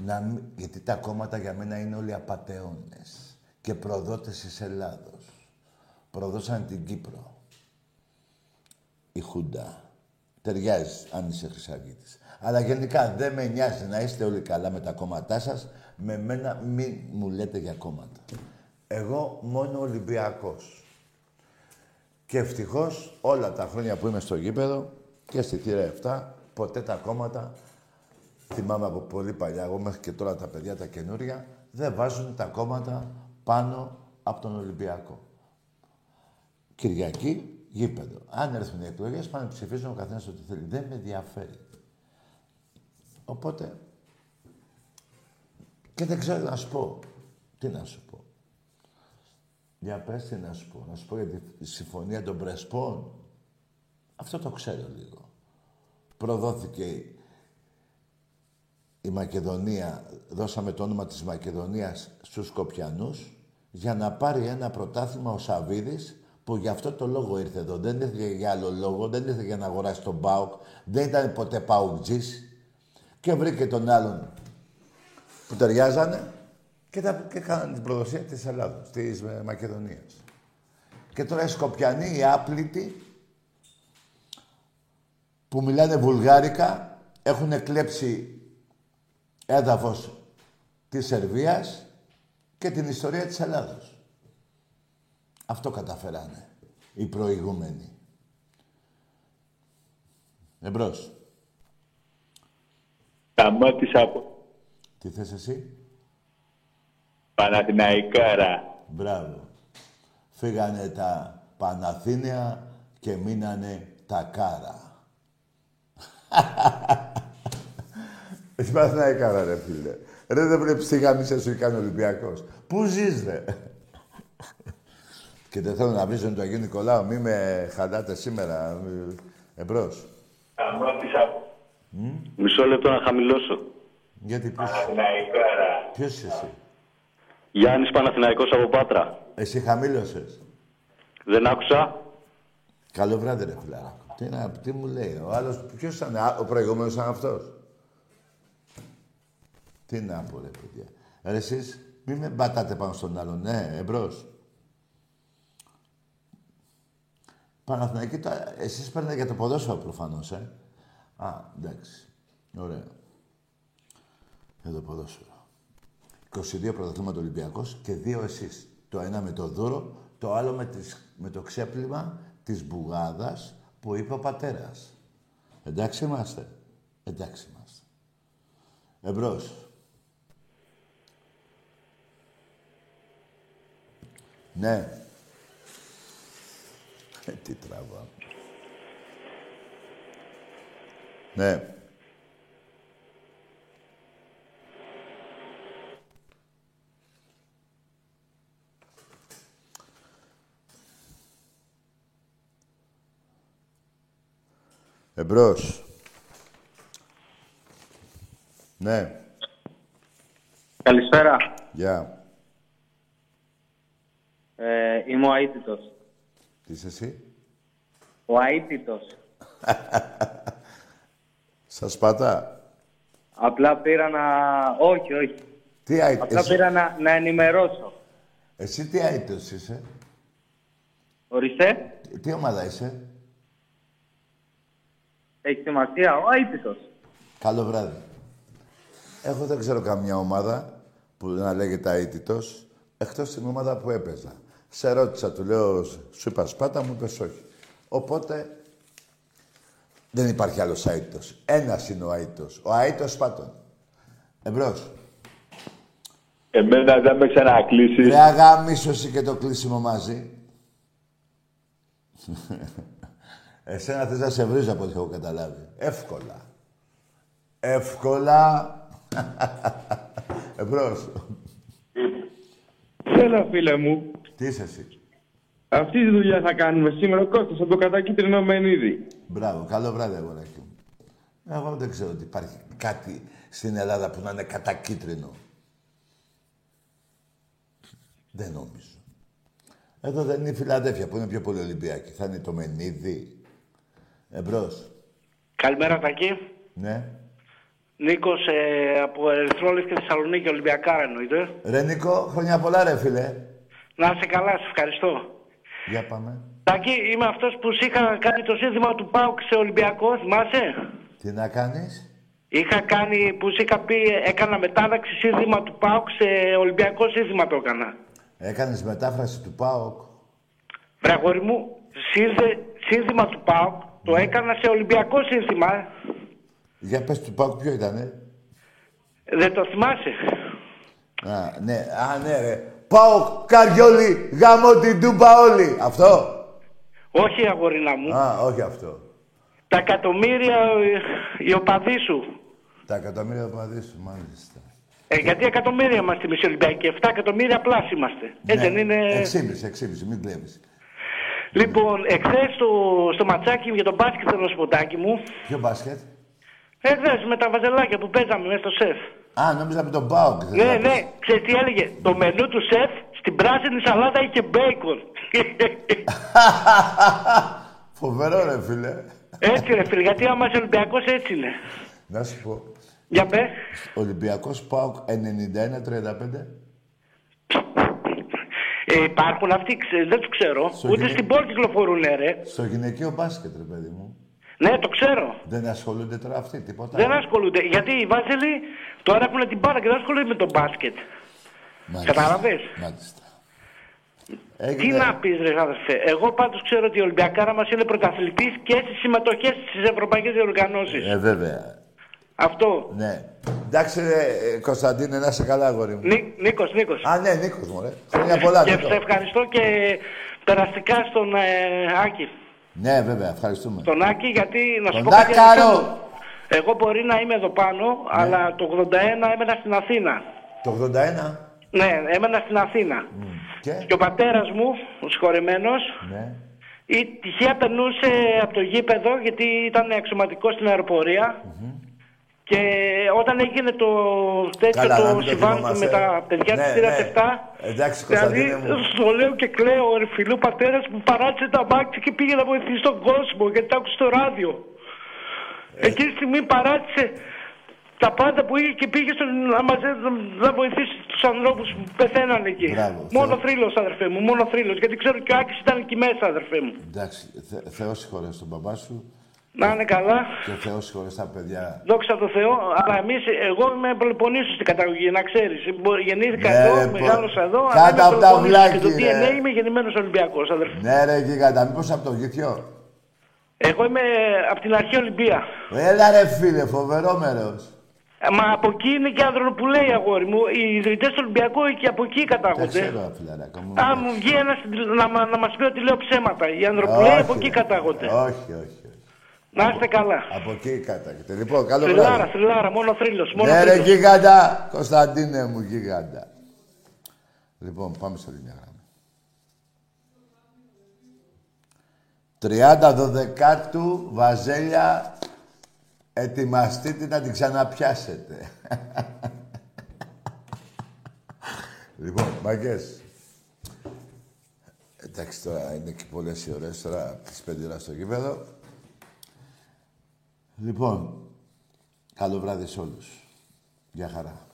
να, μην- γιατί τα κόμματα για μένα είναι όλοι απατεώνες και προδότες της Ελλάδος. Προδώσαν την Κύπρο. Η Χούντα. Ταιριάζει αν είσαι χρυσαυγίτης. Αλλά γενικά δεν με νοιάζει να είστε όλοι καλά με τα κόμματά σας, Με μένα μην μου λέτε για κόμματα. Εγώ μόνο Ολυμπιακός. Και ευτυχώς όλα τα χρόνια που είμαι στο γήπεδο και στη θύρα 7, ποτέ τα κόμματα, θυμάμαι από πολύ παλιά, εγώ μέχρι και τώρα τα παιδιά τα καινούρια, δεν βάζουν τα κόμματα πάνω από τον Ολυμπιακό. Κυριακή, γήπεδο. Αν έρθουν οι εκλογές, πάνε να ψηφίζουν ο καθένας ό,τι θέλει. Δεν με ενδιαφέρει. Οπότε. Και δεν ξέρω να σου πω. Τι να σου πω. Για πες τι να σου πω. Να σου πω για τη συμφωνία των Πρεσπών. Αυτό το ξέρω λίγο. Προδόθηκε η Μακεδονία, δώσαμε το όνομα της Μακεδονίας στους Σκοπιανούς για να πάρει ένα πρωτάθλημα ο Σαββίδης που γι' αυτό το λόγο ήρθε εδώ. Δεν ήρθε για άλλο λόγο, δεν ήρθε για να αγοράσει τον Πάουκ, δεν ήταν ποτέ Πάουκτζής και βρήκε τον άλλον που ταιριάζανε και, τα, και κάνανε την προδοσία της Ελλάδας, της ε, Μακεδονίας. Και τώρα οι Σκοπιανοί, οι άπλητοι, που μιλάνε βουλγάρικα, έχουν κλέψει έδαφος της Σερβίας και την ιστορία της Ελλάδος. Αυτό καταφέρανε οι προηγούμενοι. Εμπρός. Σταμάτησα από Τι θες εσύ; Παναθηναϊκάρα. Μπράβο. Φύγανε τα Παναθήνια και μείνανε τα Κάρα. Εσύ Παναθηναϊκάρα ρε φίλε. Ρε δεν βλέπεις τι γάμισε σου κάνει ο Ολυμπιακός. Πού ζεις ρε; Και δεν θέλω να βρίζω τον Αγίου Νικολάου. Μη με χαλάτε σήμερα. Εμπρός. Σταμάτησα από Μισό λεπτό να χαμηλώσω. Γιατί ποιος, Παναθηναϊκάρα. ποιος είσαι εσύ; Γιάννης Παναθηναϊκός από Πάτρα. Εσύ χαμήλωσες. Δεν άκουσα. Καλό βράδυ ρε φιλαράκο. Τι, να, τι μου λέει. Ο άλλος ποιος ήταν. α, Ο προηγούμενος ήταν αυτός; Τι να πω ρε παιδιά. Ρε εσείς μην με μπατάτε πάνω στον άλλον. Ναι, εμπρός. Παναθηναϊκή, τώρα, εσείς παίρνετε για το ποδόσφαιρο προφανώς, ε. Α, εντάξει. Ωραία. Για το ποδόσφαιρο. 22 πρωταθλήματα Ολυμπιακός και δύο εσείς. Το ένα με το δώρο, το άλλο με, τις, με το ξέπλυμα της μπουγάδας που είπε ο πατέρας. Εντάξει είμαστε. Εντάξει είμαστε. Εμπρός. Ναι. Ε, τι τραβά. Ναι. Εμπρός. Ναι. Καλησπέρα. Γεια. Ε, είμαι ο αίτητος. Τι είσαι εσύ; Ο αίτητος. Σας πατά. Απλά πήρα να... Όχι, όχι. Τι άιτος. Απλά πήρα να, να ενημερώσω. Εσύ τι άιτος είσαι; Ορίστε. Τι ομάδα είσαι; Έχει σημασία. Ο αίτητος. Καλό βράδυ. Εγώ δεν ξέρω καμιά ομάδα που να λέγεται αίτητος, εκτός την ομάδα που έπαιζα. Σε ρώτησα, του λέω, σου είπα σπάτα, μου είπες όχι. Οπότε, δεν υπάρχει άλλος αίτητος. Ένας είναι ο αίτητος. Ο αίτητος σπάτων. Εμπρός. Εμένα δεν με ξανακλείσεις. Ρε αγάμισο εσύ και το κλείσιμο μαζί. Εσένα θες να σε βρίζω από ό,τι έχω καταλάβει. Εύκολα. Εύκολα. Εμπρός. Έλα, φίλε μου. Τι είσαι εσύ; Αυτή τη δουλειά θα κάνουμε σήμερα. Ο Κώστας από το κατακίτρινο Μενίδη. Μπράβο. Καλό βράδυ, αγοράκι μου. Εγώ δεν ξέρω ότι υπάρχει κάτι στην Ελλάδα που να είναι κατακίτρινο. Δεν νομίζω. Εδώ δεν είναι η Φιλαδέφια που είναι πιο πολύ Ολυμπιακή. Θα είναι το Μενίδη. Εμπρός. Καλημέρα, Τακί. Ναι. Νίκος ε, από Ερυθρόλες και Θεσσαλονίκη, Ολυμπιακάρα εννοείται. Ρε Νίκο, χρόνια πολλά ρε φίλε. Να είσαι καλά, σε ευχαριστώ. Για πάμε. Τακί, είμαι αυτός που σου είχα κάνει το σύνθημα του ΠΑΟΚ σε Ολυμπιακό, θυμάσαι; Τι να κάνεις; Είχα κάνει, που σου είχα πει, έκανα μετάδαξη σύνθημα του ΠΑΟΚ σε Ολυμπιακό σύνθημα το έκανα. Έκανες μετάφραση του ΠΑΟΚ. Βρε αγόρι μου, σύνθε- σύνθημα του ΠΑΟΚ το έκανα σε Ολυμπιακό σύνθημα. Για πες του ΠΑΟΚ ποιο ήτανε. Δεν το θυμάσαι; Α, ναι, α, ναι, ρε. ΠΑΟΚ, Καριόλι, γάμο την τούπα όλοι. Αυτό. Όχι αγορίνα μου. Α, όχι αυτό. Τα εκατομμύρια ε, οι οπαδοί σου. Τα εκατομμύρια παδί σου, μάλιστα. Ε, γιατί εκατομμύρια είμαστε εμείς οι Ολυμπιακοί. 7 εκατομμύρια πλάσ είμαστε. Έτσι δεν είναι. Εξήμιση, εξήμιση, μην κλέβεις. Λοιπόν, εχθές στο, στο ματσάκι για τον μπάσκετ θέλω σποτάκι μου. Ποιο μπάσκετ; Εχθές με τα βαζελάκια που παίζαμε μέσα στο σεφ. Α, νόμιζα με τον ΠΑΟΚ. Ναι, ναι, ξέρεις τι έλεγε; Το μενού του σεφ στην πράσινη σαλάτα είχε μπέικον. Φοβερό ρε φίλε. έτσι ρε φίλε, γιατί άμα είσαι Ολυμπιακός έτσι είναι. Να σου πω. Για πέ. Ολυμπιακός ΠΑΟΚ 91-35. Ε, υπάρχουν αυτοί, ξε- δεν τους ξέρω. Στο Ούτε γυναί- στην πόλη κυκλοφορούν, ρε. Στο γυναικείο μπάσκετ, ρε παιδί μου. Ναι, το ξέρω. Δεν ασχολούνται τώρα αυτοί, τίποτα. Δεν ασχολούνται. Γιατί οι Βάζελοι τώρα έχουν την μπάρα και δεν ασχολούνται με τον μπάσκετ. Μάλιστα. Κατάλαβες. Μάλιστα. Τι Έγινε- να πεις, ρε αδερφέ. Εγώ πάντως ξέρω ότι η Ολυμπιακάρα μας είναι πρωταθλητής και στι συμμετοχές στις ευρωπαϊκές διοργανώσεις. Ε, βέβαια. Αυτό. Ναι. Εντάξει, ρε, ε, Κωνσταντίνε, να είσαι καλά, αγόρι μου. Νί, Νίκος, Νίκος. Α, ναι, Νίκος μου, ρε. Χρόνια πολλά, Και Νίκο. σε ευχαριστώ και περαστικά στον ε, Άκη. Ναι, βέβαια, ευχαριστούμε. Τον Άκη, γιατί να σου Τον πω κάτι Άκαρο. αλήθεια. Εγώ μπορεί να είμαι εδώ πάνω, Ναι. αλλά το 81 έμενα στην Αθήνα. Το 81. Ναι, έμενα στην Αθήνα. Και; Και ο πατέρας μου, ο συγχωρεμένος, Ναι. η τυχαία περνούσε από το γήπεδο, γιατί ήταν αξιωματικός στην αεροπορία. Και όταν έγινε το τέτοιο Καλά, να το μην το συμβάν θυμόμαστε. με τα παιδιά Ναι, της θύρας ναι. 7, Εντάξει, δηλαδή Κωνσταντίνε μου. στο λέω και κλαίω, ρε φίλο, ο πατέρας μου παράτησε τα μάτια και πήγε να βοηθήσει τον κόσμο, γιατί τα άκουσε στο ράδιο. Ε. Εκείνη τη στιγμή παράτησε τα πάντα που είχε και πήγε στον, να, μαζε- να βοηθήσει τους ανθρώπους που πεθαίναν εκεί. Μπράβο, μόνο θρύλος, αδερφέ μου, μόνο θρύλος, γιατί ξέρω και ο Άκης ήταν εκεί μέσα, αδερφέ μου. Εντάξει, θε, Θεός συγχωρέσει τον μπαμπά σου Να είναι καλά. και Θεός συγχωρέσει τα παιδιά. Δόξα τω Θεώ, αλλά εμείς, εγώ είμαι Πελοποννήσου στην καταγωγή, να ξέρεις. Γεννήθηκα Ναι, εδώ, ρε, πο- μεγάλωσα εδώ, Κάτω αλλά είμαι απ' τα Πελοποννήσου βλάκι, και το ρε. DNA είμαι γεννημένος Ολυμπιακός, αδερφέ. Ναι, ρε, γίγαντα, μήπως από το γήθιο; Εγώ είμαι από την αρχή Ολυμπία. Έλα, ρε, φίλε, φοβερό μέρος. Ε, Μα από εκεί είναι και Ανδροπουλέη, αγόρι μου. Οι ιδρυτές του Ολυμπιακού και από εκεί Τα κατάγονται. ξέρω, φιλαράκο μου. Α, μου βγει ένας να, μα- να μας πει ότι λέω ψέματα. Οι Ανδροπουλέη από Όχι, εκεί ρε. κατάγονται. Όχι, όχι. Όχι. Να είστε καλά. Από εκεί κατάγεται. Λοιπόν, καλό Θρυλάρα, βράδυ. θρυλάρα, μόνο θρύλος. Μόνο Ναι, ρε, θρύλος. γίγαντα. Κωνσταντίνε μου, γίγαντα. Λοιπόν, πάμε σε άλλη μια γραμμή. 30 δωδεκάτου, Βαζέλια, ετοιμαστείτε να την ξαναπιάσετε. λοιπόν, μαγκές. Εντάξει, τώρα είναι και πολλές οι ώρες, τώρα από τις 5 ώρα στο γήπεδο. Λοιπόν, καλό βράδυ σε όλους. Γεια χαρά.